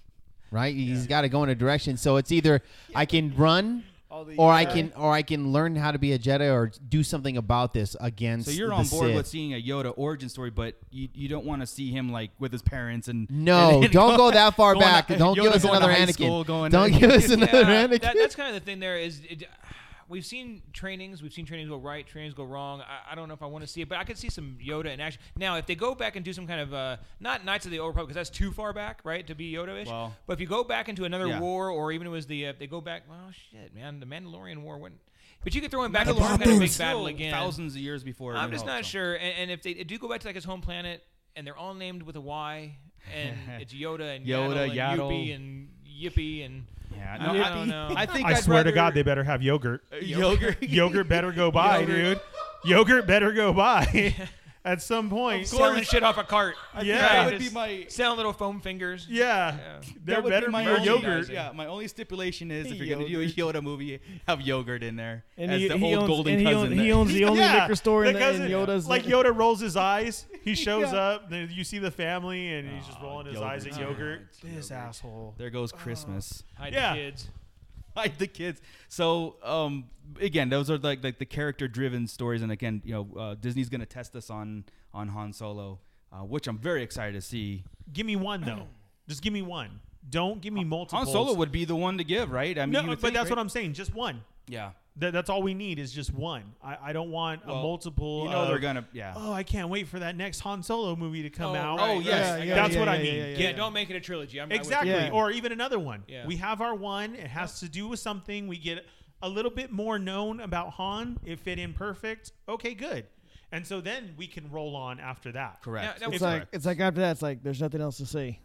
right? He's got to go in a direction. So it's either I can run All the or I can or I can learn how to be a Jedi or do something about this against. So you're the on board Sith. with seeing a Yoda origin story, but you, you don't want to see him like with his parents and No, and- and don't go that far back. to- Don't give us another high Anakin. school, Don't to- give us another Yeah, Anakin. that, that's kind of the thing. There is, it, we've seen trainings. We've seen trainings go right, trainings go wrong. I, I don't know if I want to see it, but I could see some Yoda in action. Now, if they go back and do some kind of uh, not Knights of the Old Republic, because that's too far back, right, to be Yoda-ish. Well- but if you go back into another Yeah. war, or even it was the uh, they go back. Well, shit, man, the Mandalorian War went. But you could throw him back into some kind of big battle again. thousands of years before. I'm just not so. sure. And, and if they do go back to like his home planet, and they're all named with a Y, and it's Yoda and Yoda, Yaddle, and Yaddle. Yuppie and Yippee and Yeah, I, no, I don't know. I think I I'd swear to rather- God, they better have yogurt. yogurt. yogurt better go by, dude. Yogurt better go by at some point. selling shit off a cart. Yeah. that would Just be my. selling little foam fingers. Yeah, Yeah. there that would better be my be only, uh, yogurt. Yeah, my only stipulation is if you're gonna do a Yoda movie, have yogurt in there And as he, the he old owns, golden and he, cousin. own- there. he owns the only Yeah, liquor store in, the the, in cousin- Yoda's. Like Yoda rolls his eyes. He shows Yeah. up. Then you see the family, and he's just ah, rolling his eyes at yogurt. yogurt. This asshole. there goes oh. Christmas. Hide Yeah. the kids. Hide the kids. So um, again, those are like like the character driven stories, and again, you know, uh, Disney's gonna test us on on Han Solo, uh, which I'm very excited to see. Give me one though. Just give me one. Don't give me multiple. Han Solo would be the one to give, right? I mean, No, but think, that's right? what I'm saying. Just one. Yeah. That, that's all we need is just one. I, I don't want a multiple. You know of, they're gonna. Yeah. Oh, I can't wait for that next Han Solo movie to come Oh, out. right, Oh, yes. right. yeah, That's yeah, what I mean. yeah, Yeah, yeah, yeah. don't make it a trilogy. I'm, Exactly. Yeah. Or even another one. Yeah. We have our one. It has to do with something. We get a little bit more known about Han. If it fit in perfect. Okay, good. And so then we can roll on after that. Correct. Now- now- It's If- like it's like after that, it's like there's nothing else to say.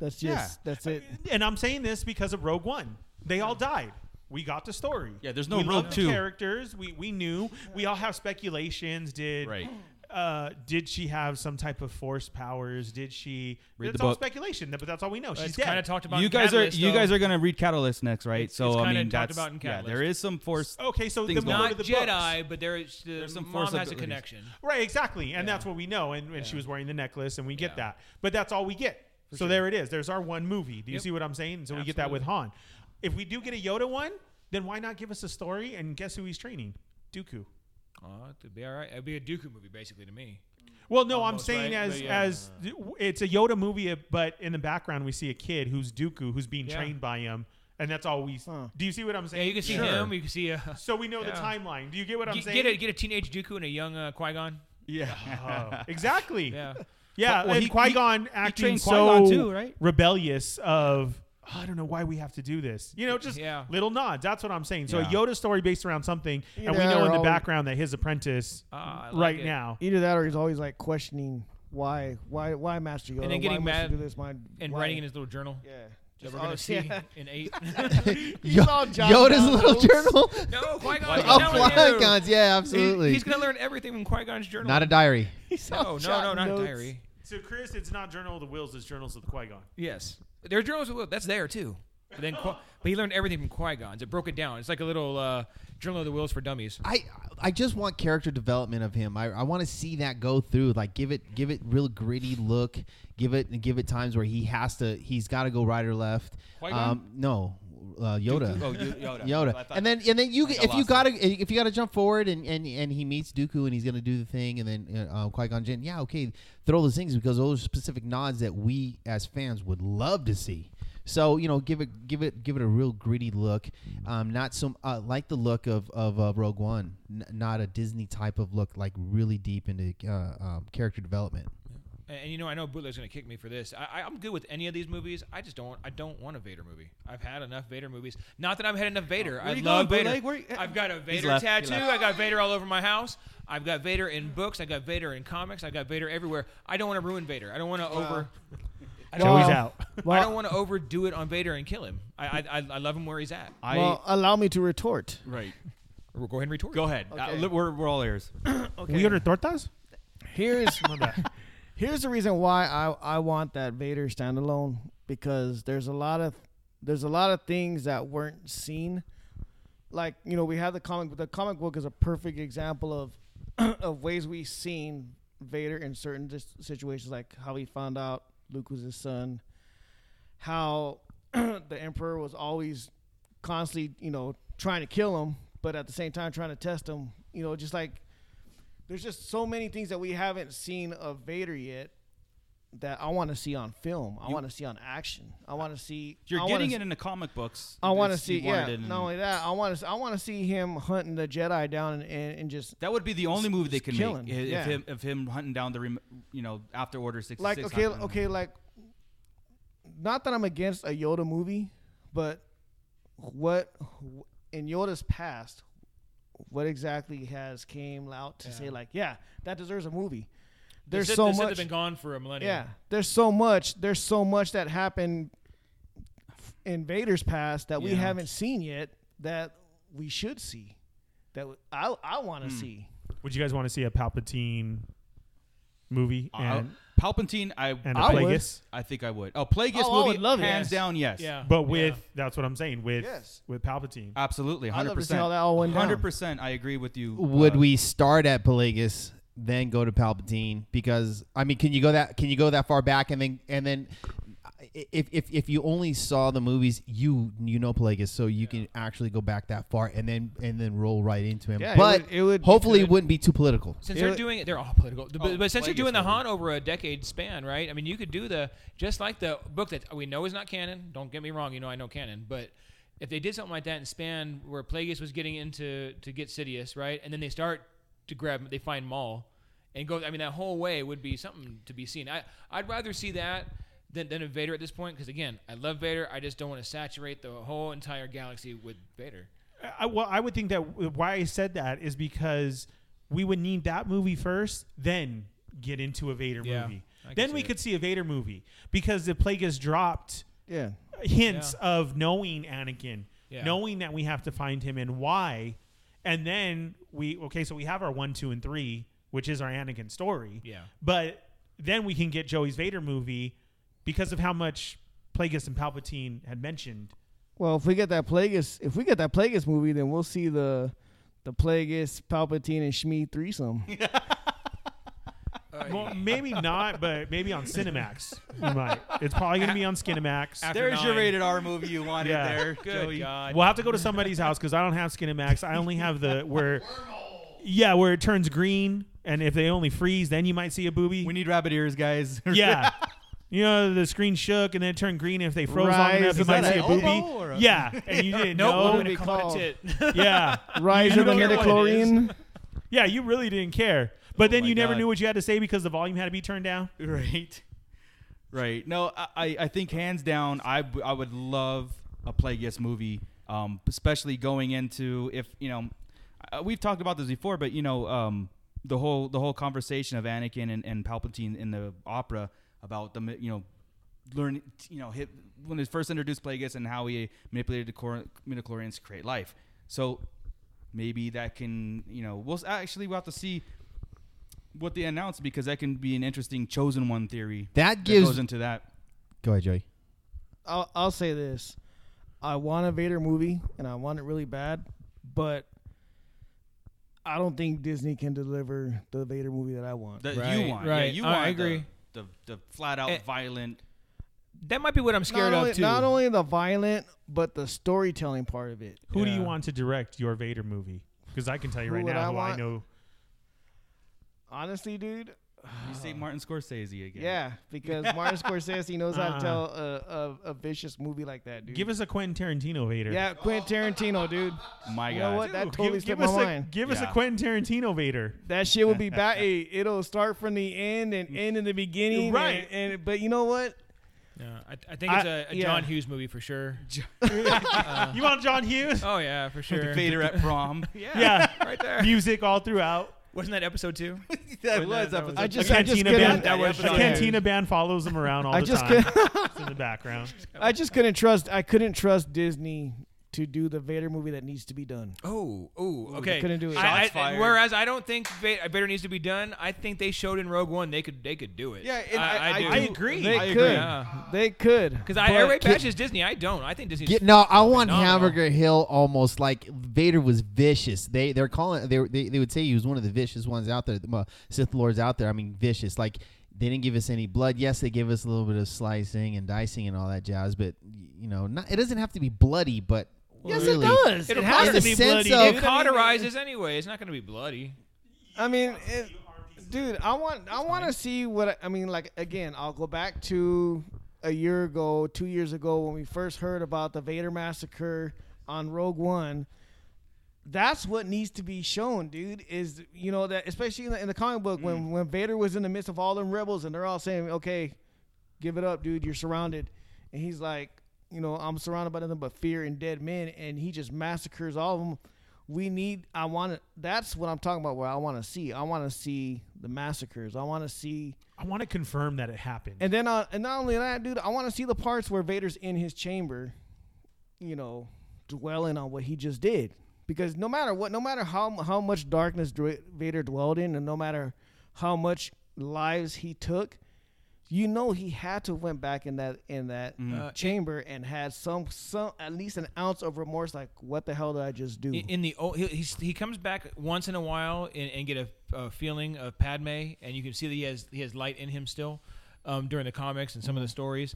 That's just Yeah. that's it. And I'm saying this because of Rogue One. They all died. We got the story. Yeah, there's no we Rogue Two. The characters. We we knew. We all have speculations. Did Right. uh, did she have some type of force powers? Did she? Read that's the all book. speculation, but that's all we know. She's it's dead. kind of talked about. you in guys Catalyst, are you though. guys are gonna read Catalyst next, right? It's- so it's I kinda mean, talked that's about in yeah. Catalyst. There is some force. okay, so Things the more not of the Jedi, books. but there's the There's some mom force has a abilities. connection. Right, exactly, and Yeah. that's what we know. And, and she was wearing the necklace, and we get Yeah. that. But that's all we get. so sure. there it is. There's our one movie. Do you Yep. see what I'm saying? So we get that with Han. If we do get a Yoda one, then why not give us a story? And guess who he's training? Dooku. Oh, it'd be all right. It'd be a Dooku movie, basically, to me. Well, no, Almost, I'm saying right? as yeah. as it's a Yoda movie, but in the background we see a kid who's Dooku, who's being Yeah. trained by him, and that's all we. Huh. Do you see what I'm saying? Yeah, you can see Sure. him. You can see a. So we know the timeline. Do you get what I'm Get, saying? get a get a teenage Dooku and a young uh, Qui Gon. Yeah. Oh, exactly. Yeah. Yeah, Well, well, and he- Qui Gon acting trained so Qui-Gon too, right? rebellious of "Oh, I don't know why we have to do this. You know, just Yeah. little nods. That's what I'm saying. So Yeah. a Yoda story based around something, and we know in the background that his apprentice ah, I like right it. now. Either that, or he's always like questioning why, why, why Master Yoda, And then getting why mad do this, my, And why? writing in his little journal yeah, that Just we're gonna see yeah. in eight. He's Yoda's little journal. no, Qui Gon. Oh, Qui-Gon's, yeah, absolutely. he's gonna learn everything from Qui Gon's journal. Not a diary. No, no, no, jotting not a notes. diary. So Chris, it's not Journal of the Wills, it's Journals of the Qui Gon. Yes, there are journals. with- That's there too. But then, Qui- but he learned everything from Qui Gon's. It broke it down. It's like a little uh, journal of the Whills for dummies. I I just want character development of him. I, I want to see that go through. Like give it give it real gritty look. Give it give it times where he has to he's got to go right or left. Qui-Gon? Um, no, uh, Yoda. Oh, you- Yoda. Yoda. I thought- and then and then you I got if you lost gotta if you gotta jump forward and, and and he meets Dooku and he's gonna do the thing and then uh, Qui Gon Jinn yeah okay throw those things because those are specific nods that we as fans would love to see. So you know give it give it give it a real gritty look, um, not some uh, like the look of of uh, Rogue One, N- not a Disney type of look like really deep into uh, um, character development. And, and you know, I know Bootleg's gonna kick me for this. I, I, I'm good with any of these movies. I just don't. I don't want a Vader movie. I've had enough Vader movies. Not that I've had enough Vader. Where I love going, Vader. Where you- I've got a Vader left. Tattoo. left. I got Vader all over my house. I've got Vader in books. I got Vader in comics. I got Vader everywhere. I don't want to ruin Vader. I don't want to over. I don't, Joey's Well, out. I don't want to overdo it on Vader and kill him. I I, I, I love him where he's at. I well, allow me to retort. right. Go ahead and retort. Go ahead. Okay. Uh, we're, we're all ears. Okay. We order tortas? Here's here's the reason why I I want that Vader standalone because there's a lot of there's a lot of things that weren't seen. Like you know we have the comic the comic book is a perfect example of of ways we've seen Vader in certain situations, like how he found out Luke was his son, how the Emperor was always constantly you know trying to kill him, but at the same time trying to test him. You know, just like there's just so many things that we haven't seen of Vader yet that I want to see on film. I want to see on action. I want to see. You're I getting it in the comic books. I want to see. Yeah. Not only that, I want to. I want to see him hunting the Jedi down and, and, and just That would be the only movie they could killing, make. If yeah. him, if him hunting down the, rem- you know, after Order sixty like six. okay, okay, like. Not that I'm against a Yoda movie, but what in Yoda's past, what exactly has came out to say like, yeah, that deserves a movie. There's Sith- so the Sith much. been gone for a millennium. Yeah, there's so much. There's so much that happened in Vader's past that we haven't seen yet that we should see. That I I want to Hmm. see. Would you guys want to see a Palpatine movie and, Palpatine, I and a I would. Plagueis? I think I would. Oh, Plagueis Oh, I movie, would love it. hands Yes. down, yes. Yeah. But with Yeah. that's what I'm saying with Yes. with Palpatine. Absolutely, I'd hundred love to see how percent. that all went down. Hundred percent, I agree with you. Would uh, we start at Plagueis, then go to Palpatine? Because I mean, can you go that can you go that far back and then and then if if, if you only saw the movies, you you know Plagueis, so you can actually go back that far and then and then roll right into him. Yeah, it but would- it would- hopefully it it wouldn't be too political. Since It they're would- doing it, they're all political. But, Oh, but since they're doing the would. Han over a decade span, right? I mean, you could do the just like the book that we know is not canon. Don't get me wrong, you know I know canon, but if they did something like that and span where Plagueis was getting into to get Sidious, right, and then they start to grab, they find Maul, and go. I mean, that whole way would be something to be seen. I I'd rather see that. Than, than a Vader at this point, because again, I love Vader. I just don't want to saturate the whole entire galaxy with Vader. I, well, I would think that uh, why I said that is because we would need that movie first, then get into a Vader Yeah, movie. Then we it. could see a Vader movie because the plague has dropped Yeah. hints Yeah. of knowing Anakin, Yeah. knowing that we have to find him and why, and then we okay. So we have our one, two, and three. which is our Anakin story. Yeah. But then we can get Joey's Vader movie because of how much Plagueis and Palpatine had mentioned. Well, if we get that Plagueis, if we get that Plagueis movie, then we'll see the the Plagueis, Palpatine, and Shmi threesome. Well, maybe not, but maybe on Cinemax. We might. It's probably going to be on Skinemax. After There's your rated R movie you wanted Yeah. there. Good Joey. God. We'll have to go to somebody's house because I don't have Skinemax. I only have the where, yeah, where it turns green, and if they only freeze, then you might see a booby. We need rabbit ears, guys. yeah. You know, the screen shook and then it turned green. If they froze long Rise enough, you might see a booby. a- Yeah, and you didn't Nope. know. what I'm it gonna be call it a called? tit. Yeah, Rise You of the don't care what it is. midichlorian. yeah, you really didn't care. But then you never God. knew what you had to say because the volume had to be turned down. right right no I- I, I think hands down I, I would love a plagueis movie um, especially going into if you know uh, we've talked about this before but you know um, the whole the whole conversation of anakin and, and palpatine in the opera about the you know learn you know hit, when they first introduced plagueis and how he manipulated the cor- midichlorians to create life so maybe that can you know we'll actually we'll have to see what they announce because that can be an interesting chosen one theory That that gives. goes into that. go ahead, Joey. I'll, I'll say this: I want a Vader movie, and I want it really bad, but I don't think Disney can deliver the Vader movie that I want. That Right, you want, right. Yeah, you I want. agree. The, the, the flat out violent. That might be what I'm scared only, of too. not only the violent, but the storytelling part of it. Who do you want to direct your Vader movie? Because I can tell you Who right now I who I know. Honestly, dude, You say Martin Scorsese again. yeah, because Martin Scorsese knows how to uh-huh. tell a, a, a vicious movie like that, dude. Give us a Quentin Tarantino Vader. yeah, Quentin Tarantino, dude. My You God. know what? That Dude, totally give, slipped give my us a, mind. give us a Yeah. Quentin Tarantino Vader. That shit will be bad. hey, it'll start from the end and mm. end in the beginning. Right. And, and but you know what? Yeah, I, I think it's I- a, a yeah. John Hughes movie for sure. you want John Hughes? Oh yeah, for sure. Vader at prom. Yeah, yeah, right there. music all throughout. Wasn't that episode two? that was episode. episode I A just, I just cantina couldn't. band. That was A cantina band follows them around all I the just time. couldn't. It's in the background. I just couldn't trust. I couldn't trust Disney to do the Vader movie that needs to be done. Oh, oh, okay. couldn't do it. I, I, fired. whereas I don't think Vader needs to be done. I think they showed in Rogue One they could they could do it. Yeah, and I- I do. I agree. They I could. agree. Yeah. They could. Because I But everybody can- Disney. I don't. I think Disney. Get, no, I want phenomenal. Hamburger Hill almost like Vader was vicious. They they're calling they they, they would say he was one of the vicious ones out there, the uh, Sith lords out there. I mean, vicious. Like they didn't give us any blood. Yes, they gave us a little bit of slicing and dicing and all that jazz, but you know, not it doesn't have to be bloody, but Yes, really, it does. It'll it has in to be bloody. of- it dude. I mean, cauterizes anyway. It's not going to be bloody. I mean, it, dude, I want I want to see what I- I mean. Like again, I'll go back to a year ago, two years ago, when we first heard about the Vader massacre on Rogue One. That's what needs to be shown, dude. Is you know that especially in the, in the comic book when mm. when Vader was in the midst of all them rebels and they're all saying, "Okay, give it up, dude. You're surrounded," and he's like, "You know, I'm surrounded by nothing but fear and dead men," and he just massacres all of them. We need i want to that's what i'm talking about where i want to see. I want to see the massacres. I want to see I want to confirm that it happened. and then uh, and not only that dude i want to see the parts where vader's in his chamber you know dwelling on what he just did. Because no matter what no matter how how much darkness vader dwelled in and no matter how much lives he took you know he had to went back in that in that Uh, chamber and had some some at least an ounce of remorse like what the hell did i just do In, in the old, he, he's, he comes back once in a while and, and get a, a feeling of Padme, and you can see that he has he has light in him still um, during the comics and some of the stories.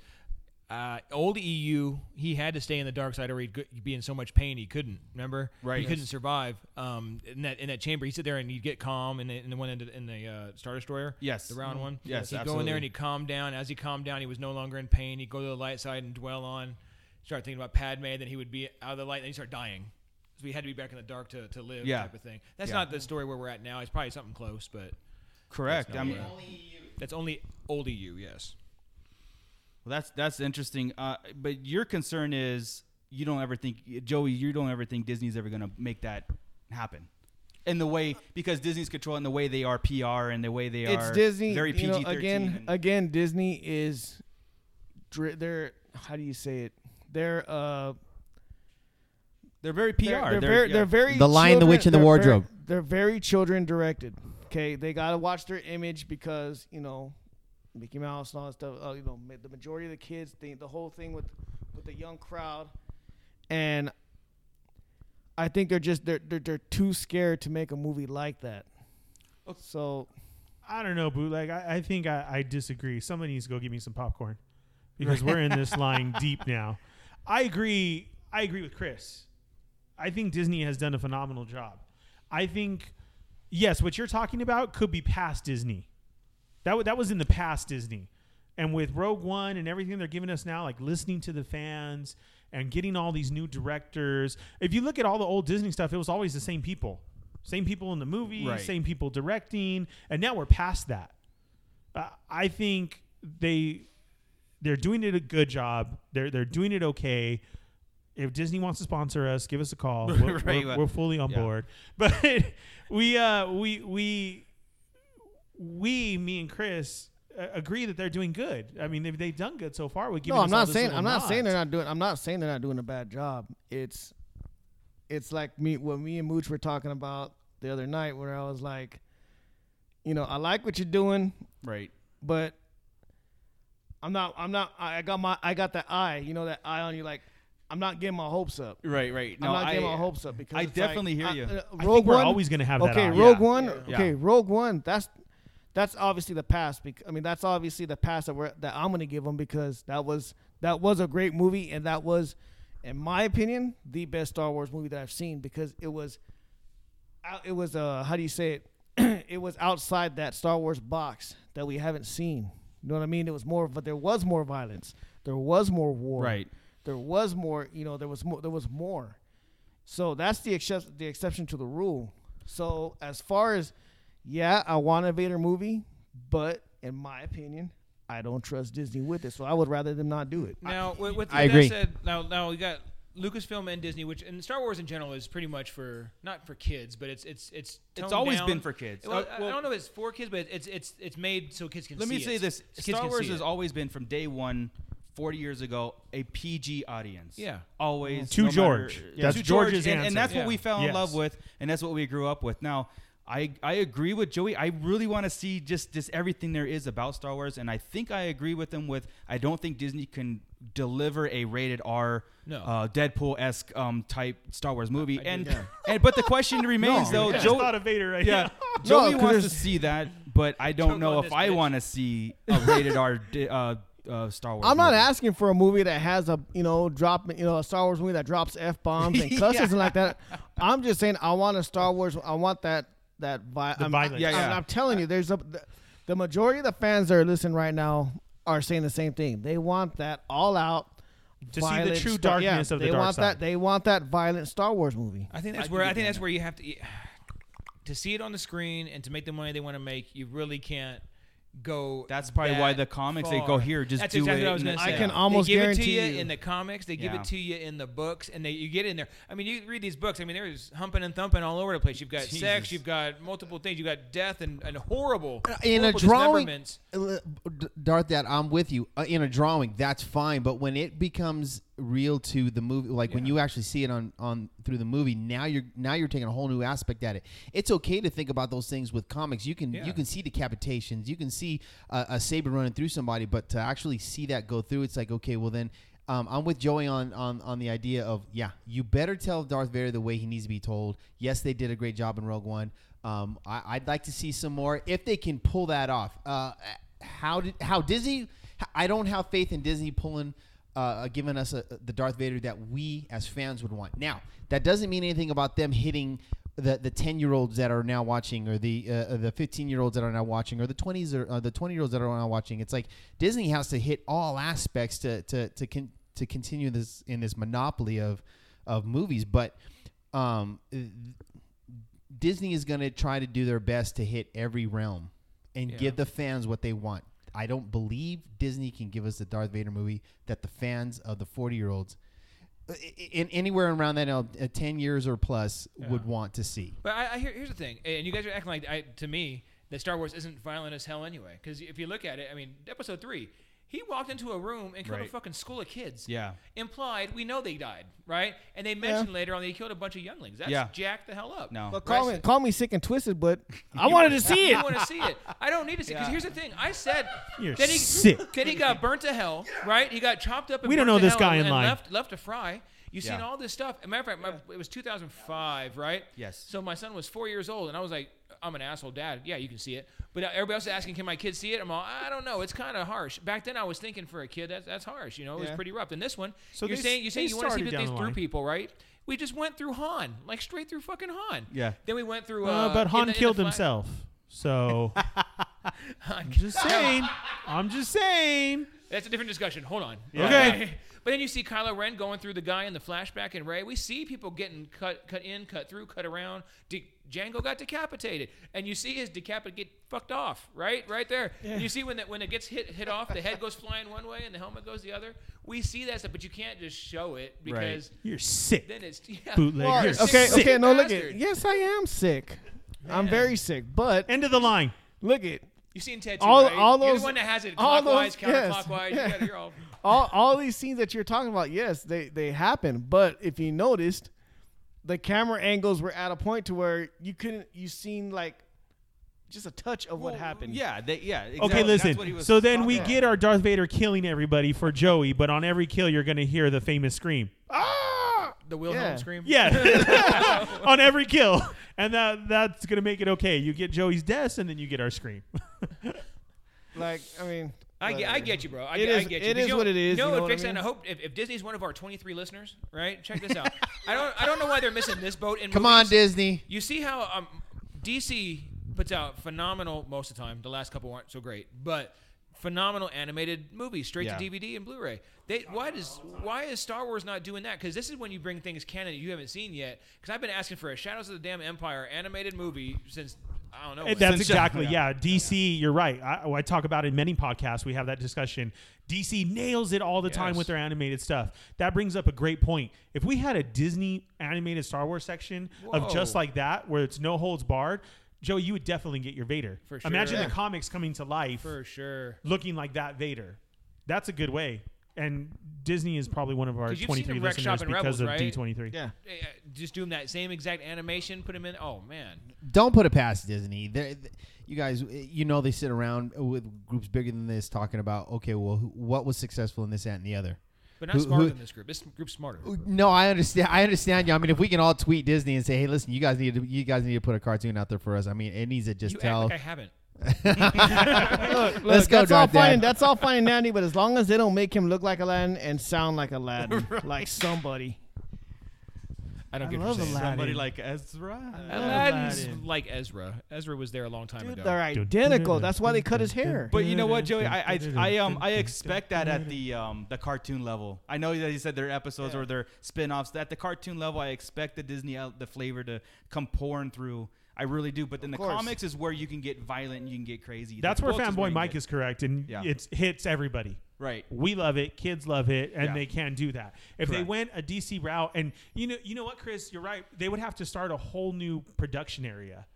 Uh, old EU, he had to stay in the dark side or he'd be in so much pain he couldn't. Remember, Right. He couldn't survive. Um, in that in that chamber, he'd sit there and he'd get calm in the, in the one in the, in the uh, Star Destroyer. Yes. the round one. Yes, he'd go in there and he'd calm down. As he calmed down, he was no longer in pain. He'd go to the light side and dwell on. Start thinking about Padme, then he would be out of the light, and then he'd start dying. So we had to be back in the dark to, to live, Yeah. type of thing. That's Yeah. not the story where we're at now. It's probably something close, but Correct. I mean, that's only old EU. Yes. Well, that's that's interesting. Uh, but your concern is you don't ever think Joey, you don't ever think Disney's ever going to make that happen. In the way because Disney's controlling the way they are PR and the way they it's are Disney. very you know, PG thirteen. again, again, Disney is, they're how do you say it? They're uh, they're very PR. they're, they're, They're- very, yeah. they're very The Lion, the Witch, and the they're very- Wardrobe. they're very children directed. Okay, they gotta watch their image because you know Mickey Mouse and all that stuff. Uh, you know, the majority of the kids think the whole thing with with the young crowd, and I think they're just they're they're, they're too scared to make a movie like that. So I don't know, bootleg. I, I think I, I disagree. Somebody needs to go get me some popcorn because we're in this line deep now. I agree. I agree with Chris. I think Disney has done a phenomenal job. I think, yes, what you're talking about could be past Disney. That w- that was in the past Disney, and with Rogue One and everything they're giving us now, like listening to the fans and getting all these new directors. If you look at all the old Disney stuff, it was always the same people, same people in the movie, Right. same people directing, and now we're past that. Uh, I think they they're doing it a good job. They're they're doing it okay. If Disney wants to sponsor us, give us a call. We're, Right, we're, we're fully on yeah. board. But we uh we we we me and Chris uh, agree that they're doing good. I mean they've, they've done good so far. We no, I'm not saying I'm not saying they're not doing I'm not saying they're not doing a bad job. It's it's like me what me and Mooch were talking about the other night where I was like, you know, I like what you're doing, Right. but I'm not I'm not I I got my I got that eye, you know that eye on you like I'm not getting my hopes up. Right. Right. No, I'm not I, getting my hopes up because I definitely like, hear I- you. uh, I Rogue think we're One, always going to have that. okay, eye. Rogue Yeah. One. Yeah. Okay, Rogue One. That's that's obviously the past. Because I mean, that's obviously the past that we're that I'm gonna give them because that was that was a great movie and that was, in my opinion, the best Star Wars movie that I've seen because it was, it was uh how do you say it? it was outside that Star Wars box that we haven't seen. You know what I mean? It was more, but there was more violence. There was more war. Right. There was more. You know, there was more. There was more. So that's the excep- the exception to the rule. So as far as yeah, I want a Vader movie, but in my opinion, I don't trust Disney with it. So I would rather them not do it. Now, with, with I that agree. said, now now we got Lucasfilm and Disney, which and Star Wars in general is pretty much for not for kids, but it's it's it's It's always down. been for kids. Well, Uh, I- I don't know if it's for kids, but it's it's it's made so kids can. Let me say it. this: Kids Star can Wars has it. always been from day one, 40 years ago, a PG audience. Yeah. always To no matter- George. Yeah. That's To George, George's and, answer. and that's what Yeah. we fell in Yes. love with, and that's what we grew up with. Now, I I agree with Joey. I really want to see just just everything there is about Star Wars, and I think I agree with him. With I don't think Disney can deliver a rated R. No. Uh, Deadpool esque um, type Star Wars movie, I and do. and but the question remains No, though, I just Joe, thought of Vader right yeah, now. Joey No, 'cause wants to see that, but I don't Choke know if I want to see a rated R uh, uh, Star Wars. I'm not movie. asking for a movie that has a you know drop you know a Star Wars movie that drops f bombs and cusses and like that. I'm just saying I want a Star Wars. I want that that vi- The I'm, violence. Yeah, I'm, yeah. I'm telling you, there's a the, the majority of the fans that are listening right now are saying the same thing. They want that all out. To see the true Star- yeah, darkness of the they dark want side. that. They want that violent Star Wars movie. I think that's I where can I think that's that. where you have to to see it on the screen and to make the money they want to make. You really can't go. That's probably why the comics they go here, just That's do exactly it what I was gonna say. I can almost they give guarantee it to you you- in the comics. They give Yeah. it to you in the books, and they you get in there. I mean, you read these books. I mean, there's humping and thumping all over the place. You've got sex. You've got multiple things. You've got death and, and horrible in a drawing, dismemberments. uh, Darth, that I'm with you. Uh, in a drawing, that's fine. But when it becomes real to the movie, like when you actually see it on on through the movie, now you're now you're taking a whole new aspect at it. It's okay to think about those things with comics. You can Yeah. you can see decapitations, you can see a, a saber running through somebody, but to actually see that go through, it's like okay, well then. Um, I'm with Joey on, on on the idea of yeah, you better tell Darth Vader the way he needs to be told. Yes, they did a great job in Rogue One. Um, I, I'd like to see some more if they can pull that off. Uh, how did how Disney? I don't have faith in Disney pulling, uh, giving us a, the Darth Vader that we as fans would want. Now that doesn't mean anything about them hitting the the ten year olds that are now watching, or the uh, the fifteen year olds that are now watching, or the twenties or uh, the twenty year olds that are now watching. It's like Disney has to hit all aspects to to to con- to continue this in this monopoly of of movies, but. Um, Disney is going to try to do their best to hit every realm and Yeah. give the fans what they want. I don't believe Disney can give us the Darth Vader movie that the fans of the 40 year olds in anywhere around that uh, 10 years or plus would want to see. But I, I hear, here's the thing, and you guys are acting like I, to me that Star Wars isn't violent as hell anyway. Because if you look at it, I mean, Episode three, He walked into a room and killed a fucking school of kids. Yeah. Implied, we know they died, right? And they mentioned later on that he killed a bunch of younglings. That's Yeah. jacked the hell up. No. Well, call me, call me sick and twisted, but I wanted to see You it. want to see it? I don't need to see. It. Because Yeah. here's the thing. I said. You're then he, sick. Then he got burnt to hell, right? He got chopped up. And We don't know to this guy in and line. Left, left to fry. You've seen all this stuff. As a matter of fact, my, it was 2005, right? Yes. So my son was four years old, and I was like, I'm an asshole dad. Yeah, you can see it. But everybody else is asking, can my kid see it? I'm all, I don't know. It's kind of harsh. Back then, I was thinking for a kid, that's, that's harsh. You know, it was pretty rough. And this one, So you're saying saying you want to see these the through people, right? We just went through Han, like straight through fucking Han. Yeah. Then we went through. Uh, Uh, but Han the- killed himself. So I'm just saying. I'm just saying. That's a different discussion. Hold on. Okay. But then you see Kylo Ren going through the guy in the flashback and Rey. We see people getting cut, cut in, cut through, cut around. De- Jango got decapitated, and you see his decapit get fucked off, right, right there. And you see when that when it gets hit hit off, the head goes flying one way and the helmet goes the other. We see that stuff, but you can't just show it because You're sick. then it's yeah. Bootleg. Well, You're okay, sick. okay, no, look Bastard. at. Yes, I am sick. I'm very sick, but End of the line. look at You seen Ted too, All- right? all You're those- the one that has it all clockwise, those- yes, counterclockwise. yeah. You got, you're all. all all these scenes that you're talking about. Yes, they they happen, but if you noticed, the camera angles were at a point to where you couldn't. You seen like just a touch of what Well, happened. Yeah, they, yeah. Exactly. Okay, That's listen. what he was So then we talking get our Darth Vader killing everybody for Joey, but on every kill you're going to hear the famous scream. Ah! The Wilhelm Yeah. scream. Yeah. on every kill. And that that's going to make it okay. You get Joey's death and then you get our scream. Like I mean, I get, I get you, bro. I, It get, I is- get you. it know- what it is, You know you know what I it? And I hope if, if Disney's one of our 23 listeners, right? Check this out. I don't I don't know why they're missing this boat in Come on. Disney. You see how um, DC puts out phenomenal most of the time. The last couple aren't so great, but phenomenal animated movies straight Yeah. to DVD and Blu-ray. They why does why is Star Wars not doing that? Because this is when you bring things canon you haven't seen yet. Because I've been asking for a Shadows of the Damn Empire animated movie since I don't know. And that's Since- exactly yeah. yeah. DC, you're right. I, I talk about it in many podcasts. We have that discussion. DC nails it all the time with their animated stuff. That brings up a great point. If we had a Disney animated Star Wars section of just like that, where it's no holds barred, Joey, you would definitely get your Vader. For sure. Imagine Yeah. the comics coming to life, for sure. looking like that Vader. That's a good way. And Disney is probably one of our 'Cause you've seen 23 them wreck shop listeners in because Rebels, of right? D23. yeah. Eh, eh, Just do them that same exact animation. Put them in. Oh man. Don't put it past Disney. They're, th- you guys, you know, they sit around with groups bigger than this talking about, okay, well, who, what was successful in this, that, and the other. But not Who- smarter who- than this group. This group's smarter. No, I understand. I understand you. I mean, if we can all tweet Disney and say, "Hey, listen, you guys need to, you guys need to put a cartoon out there for us." I mean, it needs to just you tell. act like I haven't. Look, Let's go, that's all Darth Dad. fine. That's all fine and dandy, but as long as they don't make him look like Aladdin and sound like Aladdin, like somebody. I don't I get love what you're saying. Aladdin. Somebody like Ezra. Aladdin's Aladdin. like Ezra. Ezra was there a long time Dude, ago. they're identical. That's why they cut his hair. But you know what, Joey? I, I, I um I expect that at the um the cartoon level. I know that you said their episodes or their spin-offs. At the cartoon level, I expect the Disney out the flavor to come pouring through. I really do. But then the course. comics is where you can get violent and you can get crazy. That's The where books Fanboy you Mike get- is correct, and Yeah. it hits everybody. right. We love it, kids love it, and Yeah. they can do that. If they went a DC route, and you know, you know what, Chris, you're right. They would have to start a whole new production area,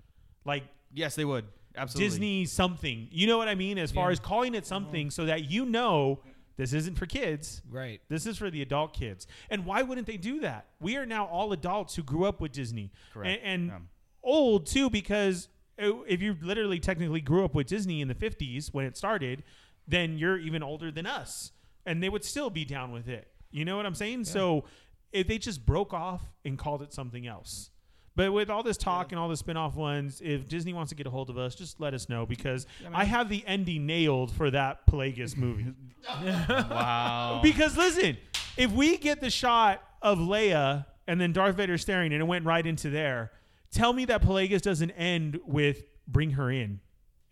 like Yes, they would. Absolutely. Disney something. You know what I mean? As far as calling it something, mm-hmm. so that you know this isn't for kids. Right. This is for the adult kids. And why wouldn't they do that? We are now all adults who grew up with Disney. Correct. And, and Yeah. Old too, because uh, if you literally technically grew up with Disney in the 50s when it started, then you're even older than us. And they would still be down with it. You know what I'm saying? So if they just broke off and called it something else. But with all this talk and all the spin-off ones, if Disney wants to get a hold of us, just let us know because I have the ending nailed for that Plagueis movie. Wow. Because listen, if we get the shot of Leia and then Darth Vader staring and it went right into there, tell me that Plagueis doesn't end with bring her in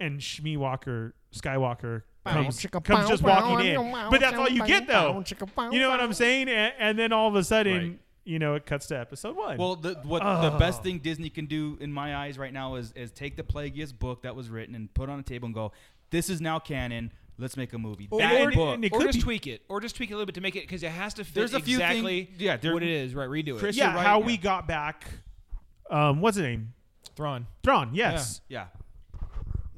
and Shmi Walker Skywalker comes, comes just walking in. But that's all you get though. You know what I'm saying? And, and then all of a sudden, Right. you know, it cuts to episode one. Well, the what the Oh. best thing Disney can do in my eyes right now is is take the Plagueis book that was written and put on a table and go, "This is now canon. Let's make a movie." Or, That or, book. and it or just be- tweak it, or just tweak it a little bit to make it because it has to fit There's a few exactly things- yeah, there- what it is. Right, redo it. Chris- yeah, right, how yeah. we got back. Um, what's the name? Thrawn. Thrawn. Yes. yeah.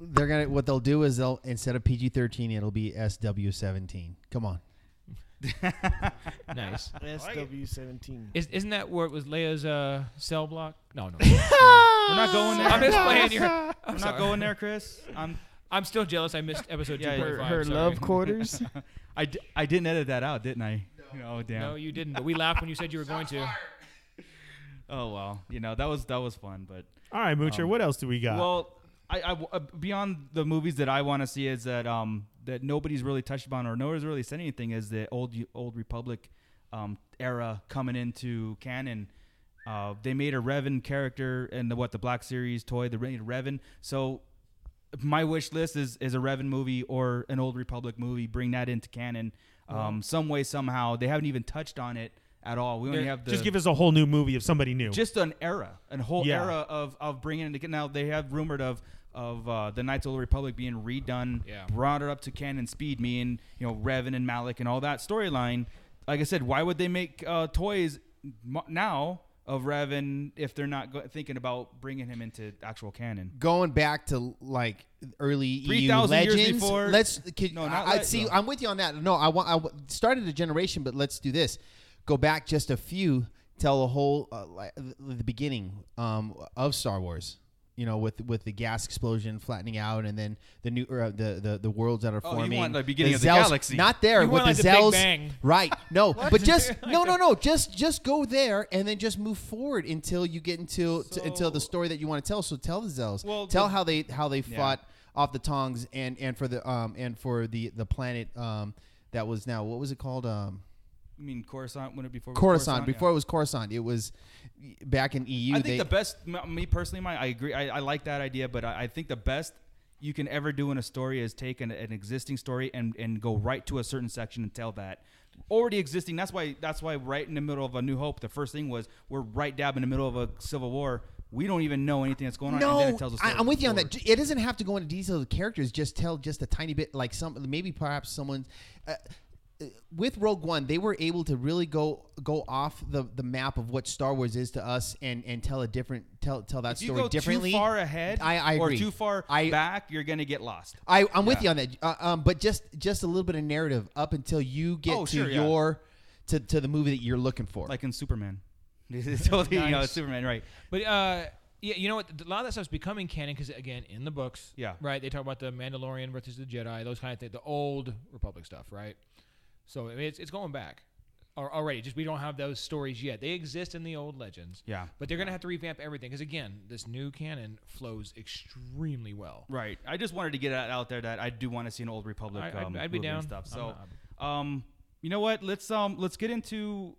they're gonna what they'll do is they'll instead of PG thirteen, it'll be SW seventeen. Come on. nice. SW seventeen. Is, isn't that where it was Leia's uh, cell block? No, no. We're not going there. I'm just playing your. I'm, I'm sorry. not going there, Chris. I'm. I'm still jealous. I missed episode Yeah, two her- Her love quarters. I, d- I didn't edit that out, didn't I? Oh damn. No, you didn't. But we laughed when you said you were going to. Oh well, you know that was that was fun, but All right, Moocher. Um, what else do we got? Well, I, I uh, beyond the movies that I want to see is that um that nobody's really touched upon or nobody's really said anything is the old old Republic um era coming into canon. Uh, they made a Revan character in the what the Black Series toy. They made Revan. So my wish list is is a Revan movie or an old Republic movie. Bring that into canon, um, some way somehow. They haven't even touched on it at all. We only have the just give us a whole new movie of somebody new. just an era, a whole Yeah. era of, of bringing it. Now they have rumored of of uh, the Knights of the Republic being redone, Yeah. brought it up to canon speed. Me and you know Revan and Malak and all that storyline. Like I said, why would they make uh, toys mo- now of Revan if they're not go- thinking about bringing him into actual canon? Going back to like early EU 3,000 years legends. before- let's can, No, not I, I let- see. no. I'm with you on that. No, I want. I w- started a generation, but let's do this. Go back just a few. Tell the whole uh, like, the beginning um, of Star Wars. You know, with with the gas explosion flattening out, and then the new uh, the, the the worlds that are Oh, you forming. want the beginning of the Zhells- galaxy. Not there You with want the like the Big Zhells. Bang. Right. No, but just no, no, no. Just just go there and then just move forward until you get into to, until the story that you want to tell. So tell the Zhells. Well, tell the- how they how they Yeah. fought off the Taungs and and for the um and for the the planet um that was now what was it called um I mean Coruscant when it before it Coruscant Yeah. before it was Coruscant it was back in EU. I think they, the best, me personally, my I agree. I, I like that idea, but I, I think the best you can ever do in a story is take an, an existing story and, and go right to a certain section and tell that already existing. That's why that's why right in the middle of a New Hope, the first thing was we're right dab in the middle of a civil war. We don't even know anything that's going on. and then No, it tells a I, I'm with you on that. It doesn't have to go into details of characters. Just tell just a tiny bit, like some maybe perhaps someone. Uh, with Rogue One, they were able to really go go off the, the map of what Star Wars is to us and, and tell a different tell tell that If you story go differently. too far ahead, I- I or agree. too far I- back, you're gonna get lost. I, I'm with you on that. Uh, um, but just just a little bit of narrative up until you get Oh, to sure, yeah. your to, to the movie that you're looking for. Like in Superman, it's totally you know Superman, right? But uh, yeah, you know what? A lot of that stuff's becoming canon because again, in the books, Yeah. right? They talk about the Mandalorian versus the Jedi, those kind of things, the old Republic stuff, right? So I mean, it's it's going back already. Just we don't have those stories yet. They exist in the old legends. Yeah. But they're gonna have to revamp everything because again, this new canon flows extremely well. Right. I just wanted to get it out there that I do want to see an old Republic. I- I'd- um, I'd be movie and down. stuff. So, um, you know what? Let's um, let's get into,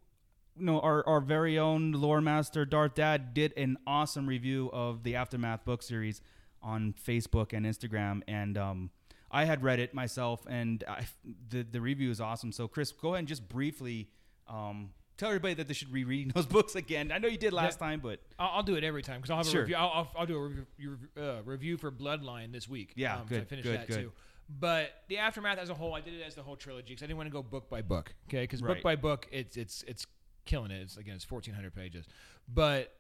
you know, our our very own lore master Darth Dad did an awesome review of the Aftermath book series on Facebook and Instagram, and um, I had read it myself, and I, the the review is awesome. So, Chris, go ahead and just briefly um. Tell everybody that they should reread those books again. I know you did last Yeah. time, but I'll, I'll do it every time because I'll have Sure. a review. I'll, I'll, I'll do a review, uh, review for Bloodline this week. Yeah, um, so I good, finished good, that good. too. But the aftermath as a whole, I did it as the whole trilogy because I didn't want to go book by book. Okay, because book by book, it's it's it's killing it. It's again, it's fourteen hundred pages. But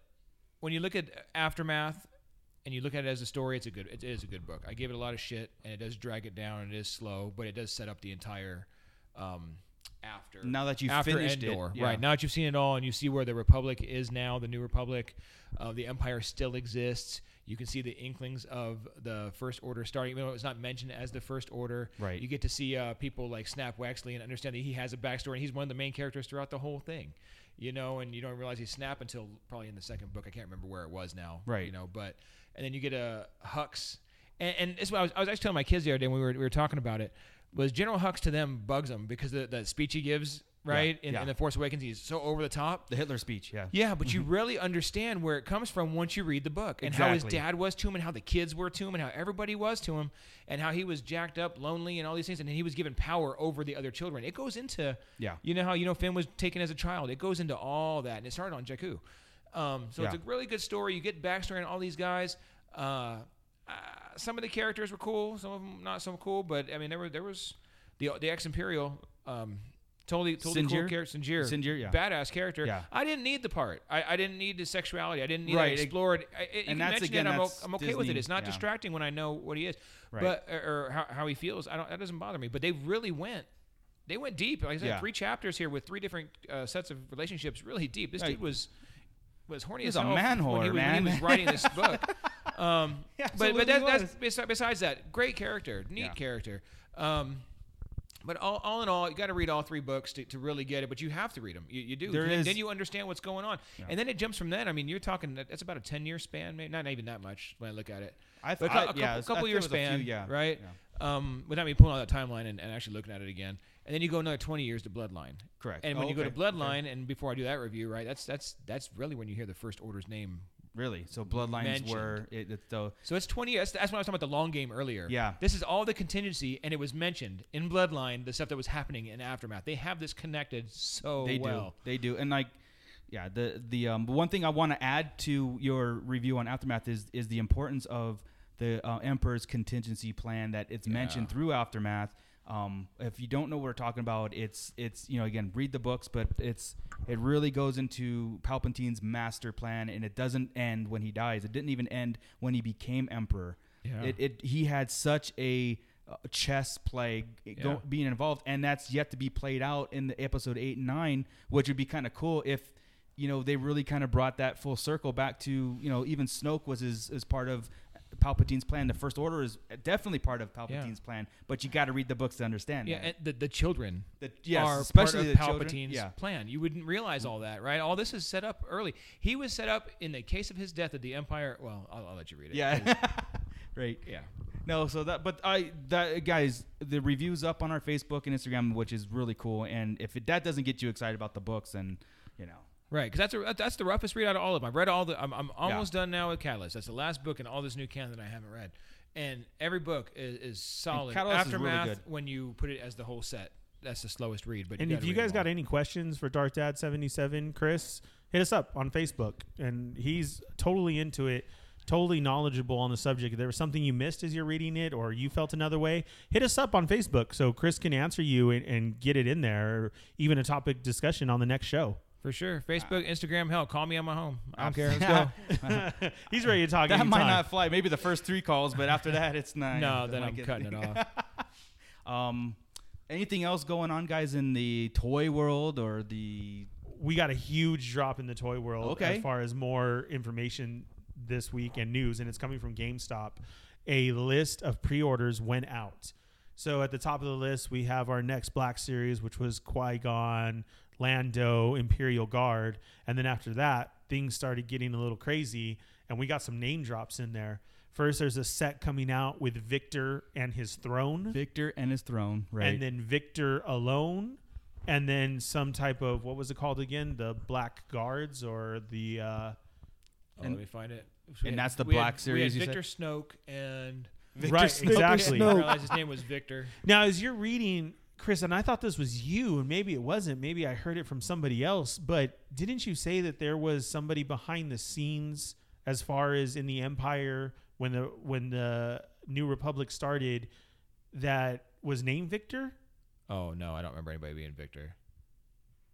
when you look at aftermath and you look at it as a story, it's a good it is a good book. I gave it a lot of shit, and it does drag it down, and it is slow, but it does set up the entire. Um, after Now that you've after finished it, yeah. right now that you've seen it all and you see where the Republic is now, the New Republic, uh, the Empire still exists. You can see the inklings of the First Order starting, even though it's not mentioned as the First Order. Right. You get to see uh, people like Snap Wexley and understand that he has a backstory. and He's one of the main characters throughout the whole thing, you know. And you don't realize he's Snap until probably in the second book. I can't remember where it was now, Right. You know, but and then you get a Hux, and, and this is what I was, I was actually telling my kids the other day when we were we were talking about it. Was General Hux to them bugs them because the, the speech he gives right in, yeah. in the Force Awakens he's so over the top. the Hitler speech, yeah. Yeah, but you mm-hmm. really understand where it comes from once you read the book and how his dad was to him and how the kids were to him and how everybody was to him and how he was jacked up, lonely, and all these things, and he was given power over the other children. It goes into Yeah. you know how you know Finn was taken as a child. It goes into all that, and it started on Jakku. Um, so it's a really good story. You get backstory on all these guys. Uh, uh, some of the characters were cool, some of them not so cool, but I mean there were there was the the ex Imperial. Um, Totally, totally cool Sinjir? character. Sinjir. Sinjir, yeah. Badass character. Yeah. I didn't need the part. I, I didn't need the sexuality. I didn't need Right. to explore it. I, it- you And that's, again, it. I'm, that's I'm okay with it. Disney, It's not yeah. distracting when I know what he is. Right. But or, or how, how he feels. I don't. That doesn't bother me. But they really went. They went deep. Like I said, Yeah. three chapters here with three different uh, sets of relationships. Really deep. This Right. dude was was horny He's as a man when, he, whore, was- when he was writing this book. Um, He but but that, that's besides that, great character, neat Yeah. character. Um, but all, all in all, you got to read all three books to, to really get it. But you have to read them. You, you do. There then, you understand what's going on, and then it jumps from then. I mean, you're talking that's about a ten year span, maybe not even that much when I look at it. I But th- a, I- yeah, a couple think year a few, span, yeah, right? Um, without me pulling out that timeline and, and actually looking at it again, and then you go another twenty years to Bloodline. Correct. And when Oh, you go to okay, Bloodline, and before I do that review, right, that's that's that's really when you hear the First Order's name Really? So bloodlines Mentioned. were it, it's the so it's 20 years. That's when I was talking about the long game earlier. Yeah. This is all the contingency, and it was mentioned in Bloodline, the stuff that was happening in Aftermath. They have this connected so they well. do they do and like yeah the the um one thing I want to add to your review on aftermath is is the importance of the uh, emperor's contingency plan that it's mentioned through aftermath. Um, if you don't know what we're talking about, it's it's you know again read the books, but it's it really goes into Palpatine's master plan, and it doesn't end when he dies. It didn't even end when he became emperor. Yeah. It, it he had such a uh, chess play go, being involved, and that's yet to be played out in the episode eight and nine, which would be kind of cool if you know they really kind of brought that full circle back to you know even Snoke was as part of Palpatine's plan. The First Order is definitely part of Palpatine's plan, but you got to read the books to understand. Yeah, and the, the children The- yes, are especially part of the. Palpatine's Yeah. plan. You wouldn't realize all that, right? All this is set up early. He was set up in the case of his death at the Empire. Well, I'll, I'll let you read it. yeah, right. yeah. No, so that, but I, that guys, the reviews up on our Facebook and Instagram, which is really cool. And if it, that doesn't get you excited about the books, then you know, Right, because that's a, that's the roughest read out of all of them. I've read all the. I'm, I'm almost done now with Catalyst. That's the last book in all this new canon that I haven't read, and every book is, is solid. Catalyst is really Aftermath, good. when you put it as the whole set, that's the slowest read. But And you if you guys got any questions for Darth Dad seventy seven, Chris, hit us up on Facebook, and he's totally into it, totally knowledgeable on the subject. If there was something you missed as you're reading it, or you felt another way, hit us up on Facebook so Chris can answer you and, and get it in there, or even a topic discussion on the next show. For sure, Facebook, Instagram, hell, call me on my home. I don't care. Let's go. he's ready to talk. that might not fly. Maybe the first three calls, but after that, it's not. No, then I'm cutting it off. Um, anything else going on, guys, in the toy world or the? we got a huge drop in the toy world Okay. as far as more information this week and news, and it's coming from GameStop. A list of pre-orders went out. So at the top of the list, we have our next Black Series, which was Qui Gon, Lando, Imperial Guard, and then after that, things started getting a little crazy, and we got some name drops in there. First, there's a set coming out with Victor and his throne Victor and his throne, right? and then Victor alone, and then some type of what was it called again? The Black Guards or the uh, Oh, And- let me find it. and that's the we Black had, Series, We you had said? Victor Snoke and right Snoke. exactly. I realized his name was Victor. Now, as you're reading, Chris, and I thought this was you, and maybe it wasn't. Maybe I heard it from somebody else. But didn't you say that there was somebody behind the scenes, as far as in the Empire when the when the New Republic started, that was named Victor? Oh no, I don't remember anybody being Victor.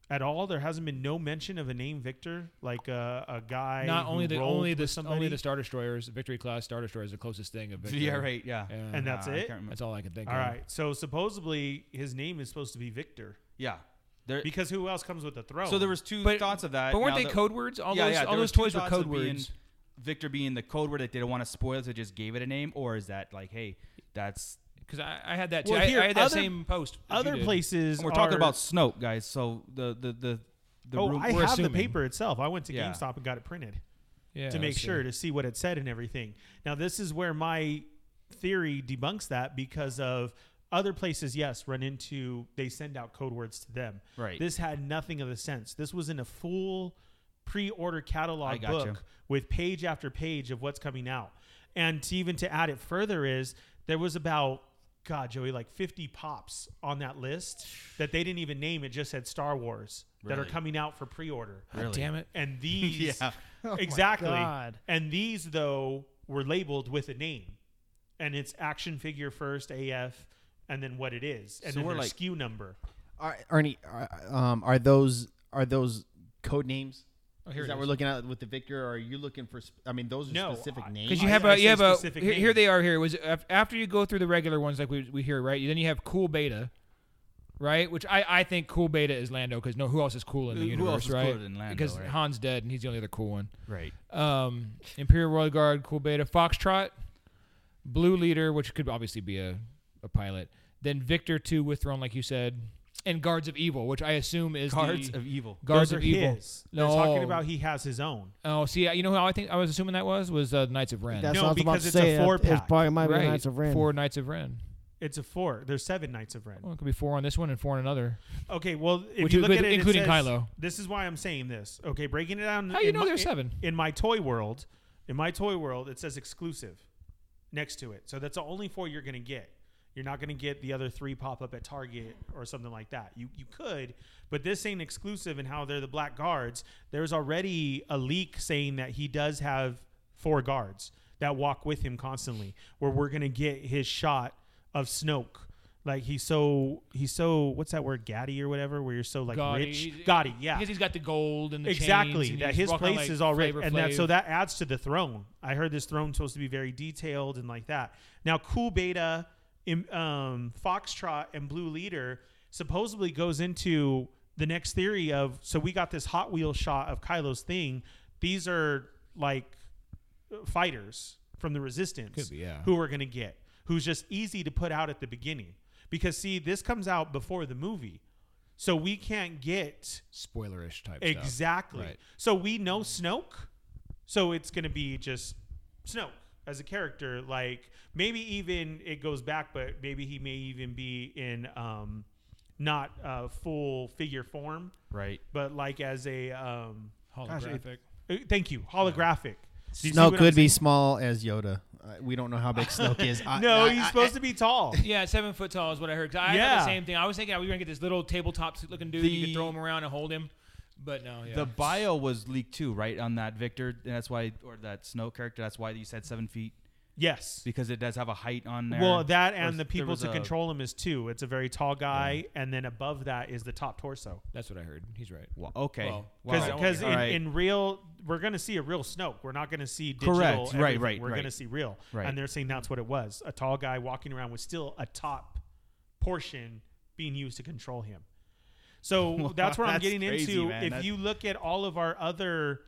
At all, there hasn't been no mention of a name Victor, like a, a guy. Not who only the only the somebody. only the Star Destroyers, Victory class Star Destroyer is the closest thing of Victor. yeah, right, yeah. Yeah. And that's Uh, it? That's all I can think All of. right. So supposedly his name is supposed to be Victor Yeah. There, because who else comes with the throne? so there was two But- thoughts of that. But weren't Now they the- code words? All yeah, those yeah, all those toys were code of being words. Victor being the code word that they don't want to spoil, so just gave it a name, or is that like, hey, that's Because I, I had that too. Well, here, I had that other- same post. other places. and we're talking are- about Snoke, guys. So the the the the oh, room, I have assuming. the paper itself. I went to Yeah. GameStop and got it printed yeah, to make see. sure to see what it said and everything. Now this is where my theory debunks that because of other places. Yes, run into they send out code words to them. Right. This had nothing of the sense. This was in a full pre-order catalog book with page after page of what's coming out. And to even to add it further is there was about God, Joey, like 50 pops on that list that they didn't even name. It just said Star Wars that are coming out for pre-order. God damn it. And these yeah, exactly. God. And these though were labeled with a name. And it's action figure first, AF, and then what it is. And So then we're their like- SKU number. Are, Ernie, are, um, are those are those code names? Oh, here Is it that is. we're looking at with the Victor, or are you looking for? sp- I mean, those are No, specific I- names. Because you have I a you have a specific here, here they are here. It was after you go through the regular ones like we we hear right. Then you have Cool Beta, right? Which I, I think Cool Beta is Lando because no who else is cool in the Who- who universe, else is right? cooler than Lando, because right? Han's dead and he's the only other cool one. Right. Um, Imperial Royal Guard, Cool Beta, Foxtrot, Blue Leader, which could obviously be a, a pilot. Then Victor Two with Throne, like you said, and Guards of Evil, which I assume is Cards the, of Evil. Guards Those are of Evil. his. They're talking about he has his own. Oh, see, you know how I think I was assuming that was was uh, Knights of Ren. That's No, what I was about because to it's a say. It- four-pack. It's probably might be Knights of Ren. four Knights of Ren. It's a four. There's seven Knights of Ren. Well, it could be four on this one and four on another. Okay, well, if Which you is- look at it, including it says, Kylo. This is why I'm saying this. Okay, breaking it down. How you know my- there's seven? In my toy world, in my toy world, it says exclusive next to it. So that's the only four you're gonna get. You're not gonna get the other three pop up at Target or something like that. You you could, but this ain't exclusive. And how they're the black guards. There's already a leak saying that he does have four guards that walk with him constantly. Where we're gonna get his shot of Snoke. Like he's so he's so what's that word Gaddy or whatever where you're so like Gaudy. rich Gaudy yeah Because he's got the gold and the chains exactly and that his place like is already and that so that adds to the throne i heard this throne supposed to be very detailed and like that now cool beta um, foxtrot and blue leader supposedly goes into the next theory of so we got this hot wheel shot of kylo's thing these are like fighters from the resistance be, yeah. who we're going to get who's just easy to put out at the beginning because see this comes out before the movie so we can't get spoilerish type stuff. Exactly. Right. So we know Snoke. So it's going to be just Snoke as a character. Like maybe even it goes back, but maybe he may even be in um, not uh, full figure form, Right. but like as a um, gosh, it- Holographic. uh, thank you, holographic. Do you Snoke could be small as Yoda. Uh, we don't know how big Snoke is. I, No, I- he's I- supposed to be tall. Yeah, seven foot tall is what I heard. 'Cause I had Yeah. the same thing. I was thinking we were gonna get this little tabletop looking dude. you The- could throw him around and hold him, but no. Yeah. The bio was leaked too, right? On that Victor, and that's why, or that Snoke character. That's why you said seven feet Yes. because it does have a height on there. Well, that Or and the people to a- control him is two. It's a very tall guy, and then above that is the top torso. That's what I heard. He's right. Well, okay. Well, Because Wow. because All in, right. in real we're gonna see a real Snoke. We're not gonna see digital. Correct. Right, right, We're right. gonna see real. Right. And they're saying that's what it was. A tall guy walking around with still a top portion being used to control him. So Wow, that's where I'm that's getting crazy, into. man. If That- you look at all of our other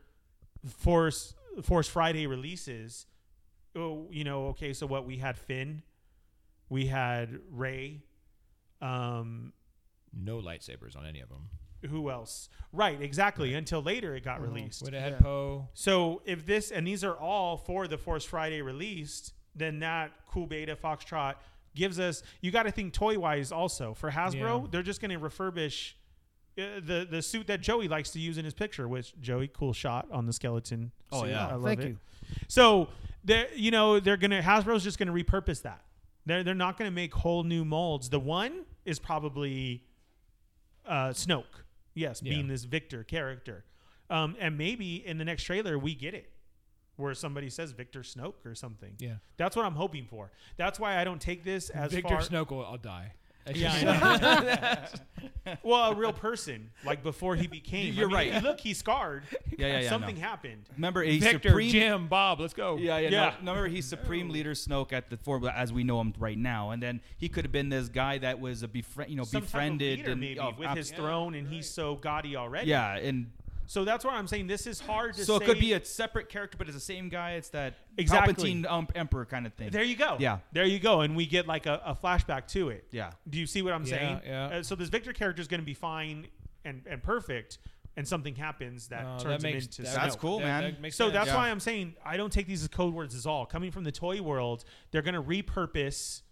Force Force Friday releases, oh, you know, okay, so what we had Finn, we had Rey, um, No lightsabers on any of them. who else? Right, exactly. Until later it got released. Would have had Yeah. Poe. So if this and these are all for the Force Friday released, then that cool beta Foxtrot gives us. You got to think toy wise also for Hasbro. Yeah. They're just going to refurbish uh, the the suit that Joey likes to use in his picture. Which Joey, cool shot on the skeleton. Oh, suit. yeah. I love Thank it. you. So they you know they're gonna Hasbro's just gonna repurpose that. They're they're not gonna make whole new molds. The one is probably uh, Snoke. Yes, Yeah. being this Victor character. Um, and maybe in the next trailer we get it. Where somebody says Victor Snoke or something. Yeah. That's what I'm hoping for. That's why I don't take this as Victor far. Snoke will I'll die. That's Yeah, I know. well, a real person, like before he became. You're I mean, right. Look, he's scarred. Yeah, yeah, yeah, Something no. happened. Remember, he's Victor, supreme. Jim, Bob, let's go. Yeah, yeah, Yeah. No, remember, he's supreme leader Snoke at the four, as we know him right now, and then he could have been this guy that was a befriend, you know, Some type of befriended leader and maybe oh, with ab- his throne, and he's so gaudy already. yeah, and So that's why I'm saying this is hard to so say. it could be a separate character, but it's the same guy. It's that Exactly. Palpatine um, Emperor kind of thing. There you go. Yeah. There you go, and we get like a, a flashback to it. Yeah. Do you see what I'm Yeah, saying? yeah. Uh, so this Victor character is going to be fine and, and perfect, and something happens that Uh, turns that him into that- That's cool, that- man. that makes So sense. that's Yeah. why I'm saying I don't take these as code words at all. Coming from the toy world, they're going to repurpose.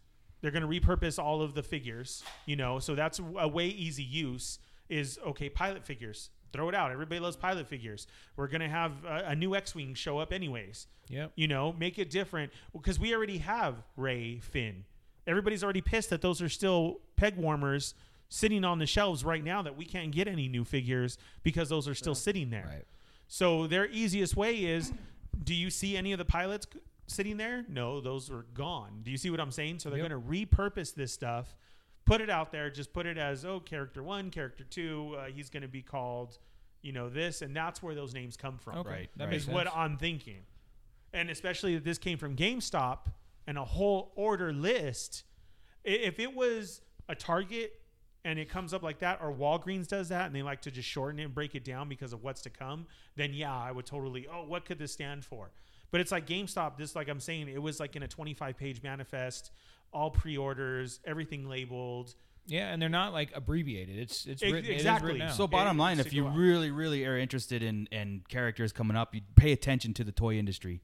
They're going to repurpose all of the figures. You know, so that's a way easy use. Is okay. Pilot figures, throw it out. Everybody loves pilot figures. We're going to have a, a new X-wing show up anyways. Yep. You know, make it different because we already have Rey Finn. Everybody's already pissed that those are still peg warmers sitting on the shelves right now that we can't get any new figures because those are still sitting there. Right. So their easiest way is do you see any of the pilots sitting there? No, those are gone. Do you see what I'm saying? So they're Yep. going to repurpose this stuff, put it out there. Just put it as oh, character one, character two. Uh, he's going to be called, you know, this, and that's where those names come from. Okay, Right, that right. makes Is sense. what I'm thinking, and especially that this came from GameStop and a whole order list. If it was a Target and it comes up like that, or Walgreens does that, and they like to just shorten it and break it down because of what's to come, then yeah, I would totally. Oh, what could this stand for? But it's like GameStop. This, like I'm saying, it was like in a 25 page manifest, all pre-orders, everything labeled. yeah, and they're not like abbreviated. It's it's Ex- written, it is exactly. written. So bottom it line, if you really, really are interested in in characters coming up, you pay attention to the toy industry.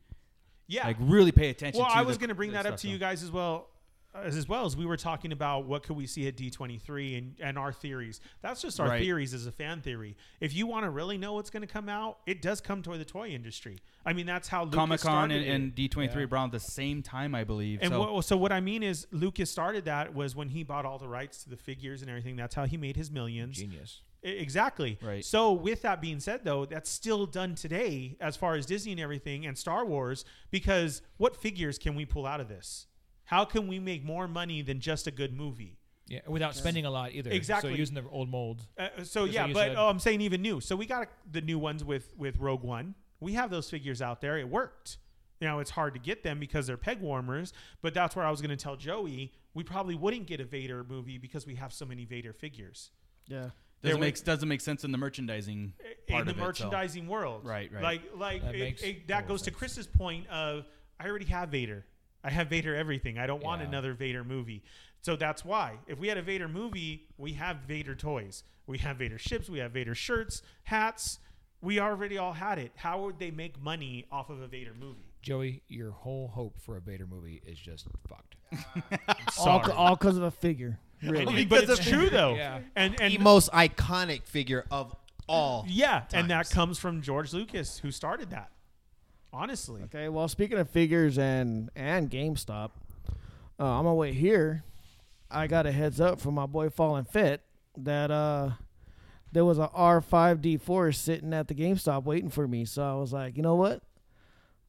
Yeah, Like really pay attention. Well, to I was going to bring that up stuff, to you guys as well. As, as well as we were talking about what could we see at D23 and, and our theories. That's just our Right. theories as a fan theory. If you want to really know what's going to come out, it does come toward the toy industry. I mean, that's how Lucas Comic Con and, and D23 around the same time, I believe. And so what, so what I mean is, Lucas started that was when he bought all the rights to the figures and everything. That's how he made his millions. Genius. Exactly. Right. So with that being said, though, that's still done today as far as Disney and everything and Star Wars. Because what figures can we pull out of this? How can we make more money than just a good movie? Yeah, without spending a lot either. Exactly. So using the old mold. Uh, so yeah, but said. oh, I'm saying even new. So we got the new ones with with Rogue One. We have those figures out there. It worked. Now it's hard to get them because they're peg warmers. But that's where I was going to tell Joey we probably wouldn't get a Vader movie because we have so many Vader figures. Yeah. doesn't make doesn't make sense in the merchandising part in the of it, so. merchandising world. Right, right. Like, like That it- makes it- that total goes to. Chris's point of I already have Vader. I have Vader everything. I don't want Yeah. another Vader movie. So that's why if we had a Vader movie, we have Vader toys. We have Vader ships. We have Vader shirts, hats. We already all had it. How would they make money off of a Vader movie? Joey, your whole hope for a Vader movie is just fucked. All, Sorry. all because of a figure. Really. but it's true though. Yeah. And and the most iconic figure of all. yeah, and that comes from George Lucas, who started that. Honestly, Okay, well, speaking of figures and and GameStop, uh, on my way here, I got a heads up from my boy Fallen Fit that uh, there was a R5D4 sitting at the GameStop waiting for me. So I was like, you know what?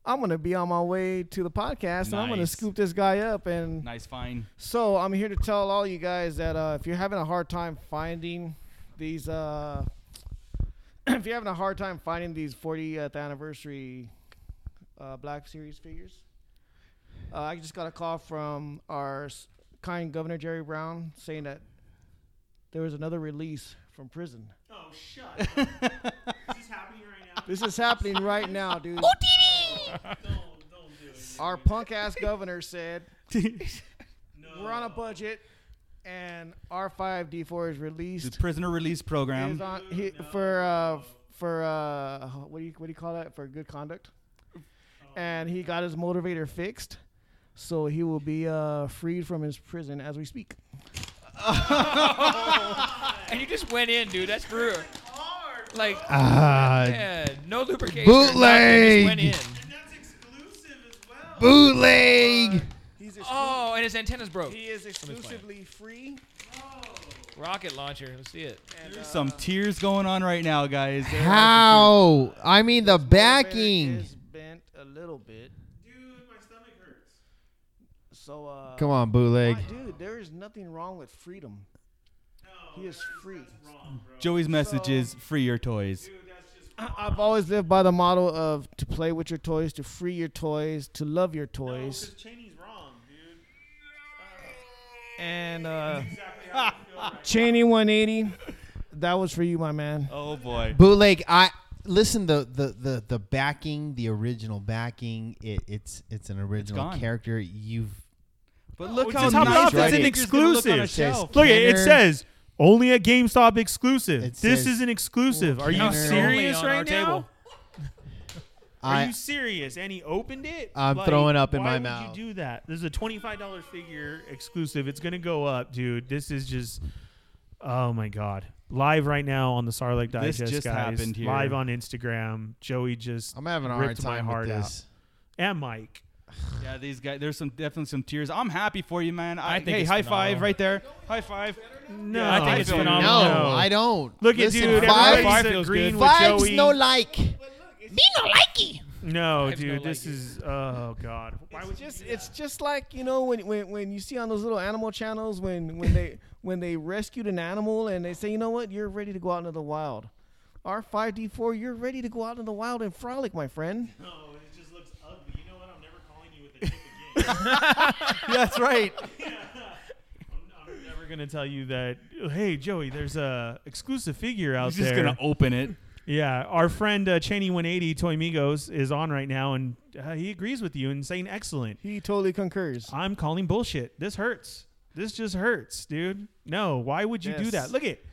I'm gonna be on my way to the podcast, and I'm gonna scoop this guy up. And Nice fine. so I'm here to tell all you guys that uh, if you're having a hard time finding these, uh, if you're having a hard time finding these 40th anniversary uh, Black Series figures, uh, I just got a call from our s- kind Governor Jerry Brown saying that there was another release from prison. Oh, shut up. Is this happening right now? This is happening right now, dude. don't, don't do it. Our punk ass governor said No. we're on a budget, and R5D4 is released. The prisoner release program. is on he, for uh for uh what do you what do you call that for good conduct and he got his motivator fixed so he will be uh freed from his prison as we speak And you just went in, dude. That's brutal. Like, Ah, yeah, no lubrication. Bootleg. nothing, Just And that's exclusive as well. bootleg. he's went. Oh, and his antennas broke. he is exclusively free Rocket launcher. Let's see it. and, uh, Some tears going on right now, guys. There How? I mean the his motivator backing. Is bent a little bit Dude, my stomach hurts. so uh Come on, bootleg. why- dude there is nothing wrong with freedom No, He is that that's free. wrong, bro. Joey's message So- is free your toys. Dude, that's just I- I've always lived by the motto of to play with your toys, to free your toys, to love your No, toys, 'cause Cheney's wrong, dude. and uh, Exactly how I feel right Cheney 180. That was for you, my man. Oh boy. Bootleg. I listen. The the the the backing, the original backing. It, it's it's an original gone. character. You've But look It's how a top nice off, that it's an figure's gonna look on a exclusive. Look, it, it says only a GameStop exclusive. It this says- is an exclusive. Are you serious right now? table. Are you serious? And he opened it. I'm throwing up in why my would mouth. you do that? This is a twenty-five dollar figure exclusive. It's gonna go up, dude. This is just. Oh my god! Live right now on the Sarlacc This Digest, just guys. happened here. Live on Instagram. Joey just I'm having a hard ripped my time heart with out. and Mike. Yeah, these guys. There's some definitely some tears. I'm happy for you, man. I, I think hey, it's high phenomenal. five right there. High five. No, I think it's feel you. phenomenal. No, No. I don't. Look at Listen, dude. Fives, Everybody's feels agreeing good. with fives Joey. no like. Me No, I have no dude, this like it. is oh god. Why would It's you just do it's just like you know when, when when you see on those little animal channels when when they when they rescued an animal and they say you know what you're ready to go out into the wild. R five D four, you're ready to go out into the wild and frolic, my friend. No, it just looks ugly. You know what? I'm never calling you with a chip again. That's right. I'm, I'm never gonna tell you that. Hey, Joey, there's a exclusive figure out He's just gonna open it. Yeah, our friend uh, Cheney 180 Toy Migos is on right now, and uh, he agrees with you and saying excellent. He totally concurs. I'm calling bullshit. This hurts. This just hurts, dude. No, why would you do Yes. that? Look at it.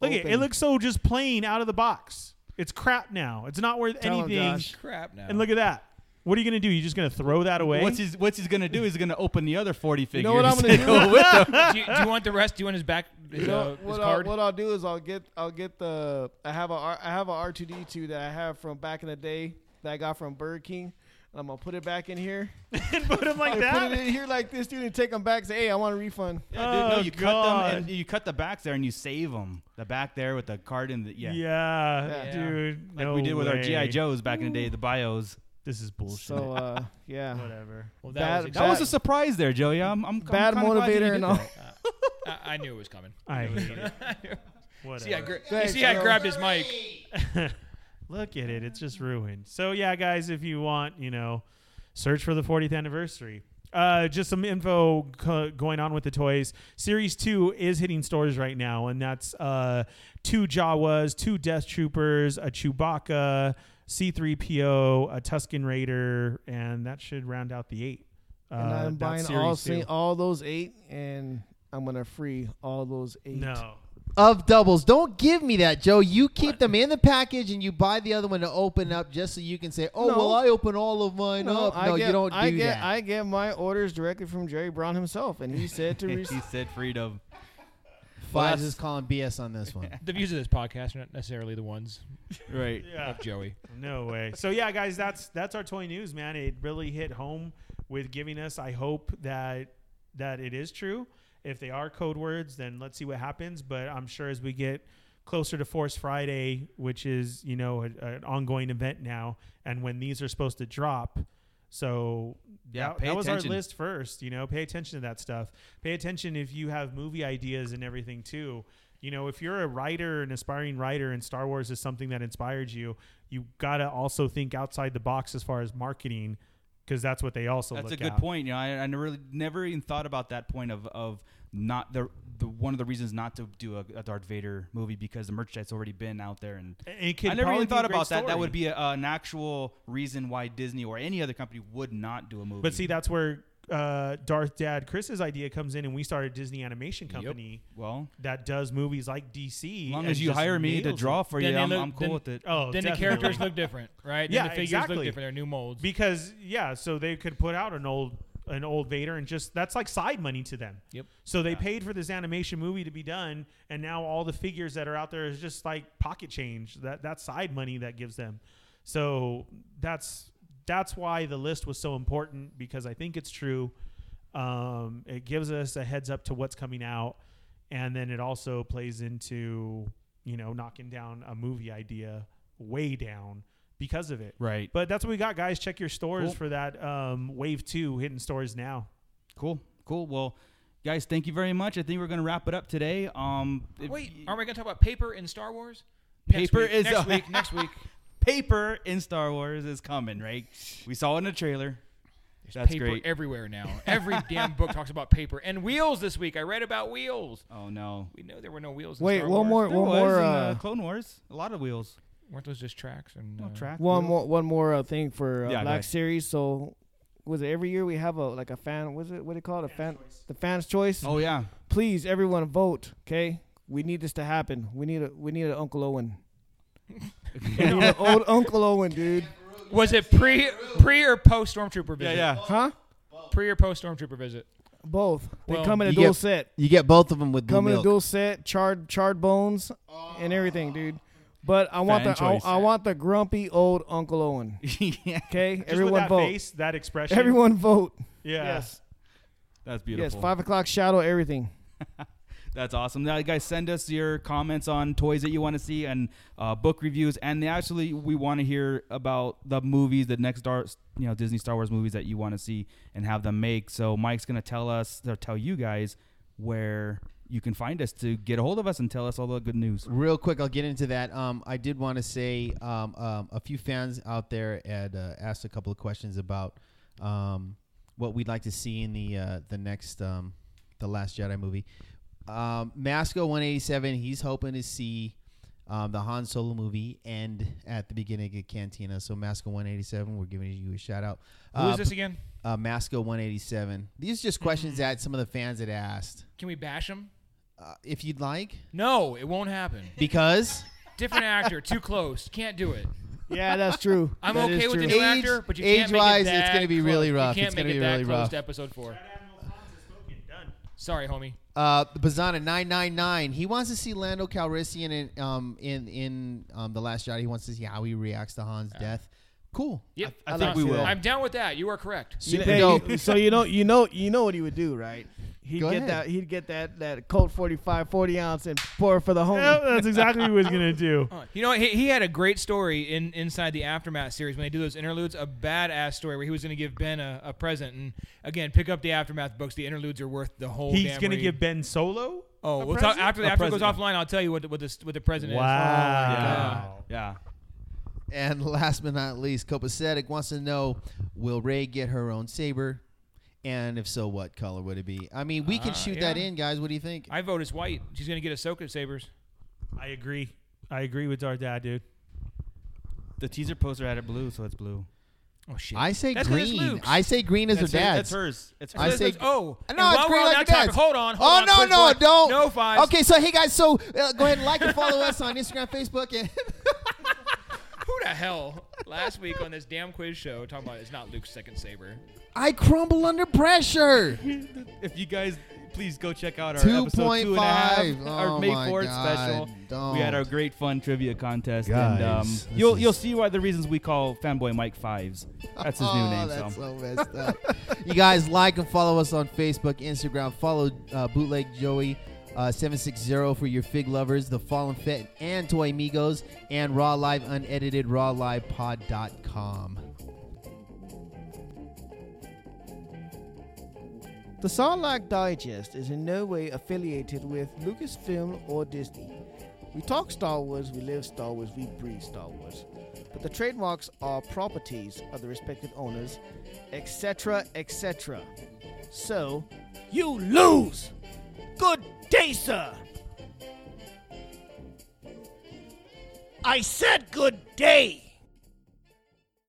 Look it. It Open. looks so just plain out of the box. It's crap now. It's not worth Tell him, anything. Josh. Crap now. And look at that. What are you gonna do? You're just gonna throw that away? What's he's what's he's gonna do? He's gonna open the other forty figures. know what I'm gonna and do? go with them. do, you, do you want the rest? Do you want his back? His, You know, uh, his what, I'll, card? what I'll do is I'll get I'll get the I have a R- I have a R two D two that I have from back in the day that I got from Burger King. And I'm gonna put it back in here. and put him like I that? put it in here like this, dude, and take them back. Say, hey, I want a refund. Yeah, dude, no, Oh, you cut them and you cut the backs there and you save them. The back there with the card in the yeah, Yeah, Yeah. dude. like no we did with our GI. Joes back in the day, the bios. This is bullshit. So uh, yeah, Whatever. well, bad- that was That exciting. was a surprise there, Joey. I'm, I'm I'm bad kinda glad you motivator did and all. that. I, I knew it was coming. I hate it. Whatever. See, I gra- you Thanks, see, I grabbed his mic. Look at it. It's just ruined. So yeah, guys, if you want, you know, search for the 40th anniversary. Uh, just some info co- going on with the toys. Series two is hitting stores right now, and that's uh, two Jawas, two Death Troopers, a Chewbacca, C3PO, a Tusken Raider, and that should round out the eight. and Uh, I'm buying all all those eight, and I'm gonna free all those eight. No, of doubles. Don't give me that, Joe. You keep them in the package and you buy the other one to open up just so you can say, "Oh, No. well, I open all of mine No, up." I No, get, you don't do I get, that. I get my orders directly from Jerry Brown himself, and he said to he receive. said freedom. Fives is calling BS on this one. The views of this podcast are not necessarily the ones Right. yeah, of Joey. no way. So yeah, guys, that's that's our toy news, man. It really hit home with giving us. I hope that that it is true. If they are code words, then let's see what happens. But I'm sure as we get closer to Force Friday, which is you know a, an ongoing event now, and when these are supposed to drop, so Yeah, that, pay that was our list first. You know, pay attention to that stuff. Pay attention if you have movie ideas and everything too. You know, if you're a writer, an aspiring writer, and Star Wars is something that inspired you, you gotta also think outside the box as far as marketing, because that's what they also. That's a good at. point. You know, I, I never really, never even thought about that point of of not the the one of the reasons not to do a, a Darth Vader movie because the merchandise already been out there and. And it could I never probably even thought great about that. That would be a, an actual reason why Disney or any other company would not do a movie. But see, that's where uh, Darth Dad Chris's idea comes in, and we started Disney Animation Company well, that does movies like DC. as long as you hire me to draw for you, I'm, look- I'm cool then- with it. Oh, then the characters look different, right? Yeah, then the figures exactly. look different. They're new molds. because yeah, so they could put out an old an old Vader and just that's like side money to them. Yep. So they paid for this animation movie to be done, and now all the figures that are out there is just like pocket change. That that's side money that gives them. So that's that's why the list was so important because I think it's true. Um, it gives us a heads up to what's coming out, and then it also plays into you know knocking down a movie idea way down because of it. Right. But that's what we got, guys. Check your stores Cool. for that um, Wave Two hitting stores now. Cool. Cool. Well, guys, thank you very much. I think we're gonna wrap it up today. Um, if Wait, y- aren't we going to talk about paper in Star Wars? Paper next is next a- week. Next week. paper in Star Wars is coming, right? We saw it in the trailer. That's paper great. everywhere now. Every damn book talks about paper and wheels. This week, I read about wheels. Oh no. We know there were no wheels. In Wait, Star one Wars. more, There one was more, in, uh, Clone Wars. A lot of wheels. Weren't those just tracks and No uh, track. one wheels. more, one more uh, thing for uh, Yeah, Black ahead. Series. So, was it every year we have a like a fan? Was it what do you call it? A fan? The fans' choice. Oh yeah. Please, everyone, vote. Okay, we need this to happen. We need a we need an Uncle Owen. an old Uncle Owen, dude. Was it pre pre or post stormtrooper visit? yeah. yeah. Huh? Pre or post stormtrooper visit. Both. They Well, come in a dual get- set. You get both of them with blue Come in a dual set, charred charred bones, and everything, dude. But I want Fan the I, choice. I want the grumpy old Uncle Owen. yeah. Okay, Just everyone with that vote. face, that expression. Everyone vote. yeah. Yes, That's beautiful. yes. beautiful. Five o'clock shadow. Everything. That's awesome. Now, guys, send us your comments on toys that you want to see and uh, book reviews. And actually, we want to hear about the movies, the next Star, you know, Disney Star Wars movies that you want to see and have them make. So Mike's gonna tell us or tell you guys where you can find us to get a hold of us and tell us all the good news. Real quick, I'll get into that. Um, I did want to say um, um, a few fans out there had uh, asked a couple of questions about um, what we'd like to see in the uh, the next um, the Last Jedi movie. Um, Masco 187, he's hoping to see um, the Han Solo movie end at the beginning of Cantina. So Masco 187, we're giving you a shout out. Who Uh, is this again? Uh, Masco 187. These are just questions that some of the fans had asked. Can we bash him? Uh, if you'd like, No, it won't happen. because Different actor, too close. Can't do it. Yeah, that's true. I'm That okay is with the true. new Age- actor, but you can't make age-wise, it it's gonna be close. really rough. You can't It's make gonna it be that really close rough. to episode four. Admiral Hans has spoken. Done. Sorry, homie. Uh, Bazana nine nine nine. He wants to see Lando Calrissian in um in in um the Last Jedi. He wants to see how he reacts to Han's death. Cool. Yep, I I think like we will. I'm down with that. You are correct. You know, Super hey, dope. so you know, you know, you know what he would do, right? He'd Go get ahead. that. He'd get that that Colt 45, 40 ounce and pour for the homie. Yeah, that's exactly what he was gonna do. You know, what? he, he had a great story in inside the aftermath series when they do those interludes. A badass story where he was going to give Ben a, a present, and again, pick up the aftermath books. The interludes are worth the whole. He's gonna read. give Ben Solo. Oh, a we'll talk, after A after it goes offline. I'll tell you what the, what the what the present is. Wow. Oh, yeah. And last but not least, Copacetic wants to know: Will Rey get her own saber? And if so, what color would it be? I mean, we can Uh, shoot that yeah. in, guys. What do you think? I vote as white. She's going to get Ahsoka sabers. I agree. I agree with our dad, dude. The teaser poster had it blue, so it's blue. Oh shit! I say That's 'cause it's green. Luke's. I say green as her That's her- dad's. That's hers. It's hers. I say- Let's- oh, No, it's while green we're on like that your topic, dad's. hold on. Hold oh on, no, quiz no, boy. don't. No fives. Okay, so hey guys, so uh, go ahead and like and follow us on Instagram, Facebook, and Who the hell last week on this damn quiz show talking about it's not Luke's second saber? I crumble under pressure. if you guys please go check out our Two episode point two and a half, five. our Oh May 4th special. don't. We had our great fun trivia contest, and um, this you'll is- you'll see why the reasons we call fanboy Mike Fives. That's his new Oh, name. That's so. so messed up. you guys like and follow us on Facebook, Instagram. Follow uh, Bootleg Joey. Uh, 760 for your fig lovers, the Fallen Fit, and Toy Amigos, and Raw Live Unedited, rawlivepod.com. The Sarlacc Digest is in no way affiliated with Lucasfilm or Disney. We talk Star Wars, we live Star Wars, we breathe Star Wars. But the trademarks are properties of the respective owners, etc., etc. So, you lose! Good day, sir! I said good day!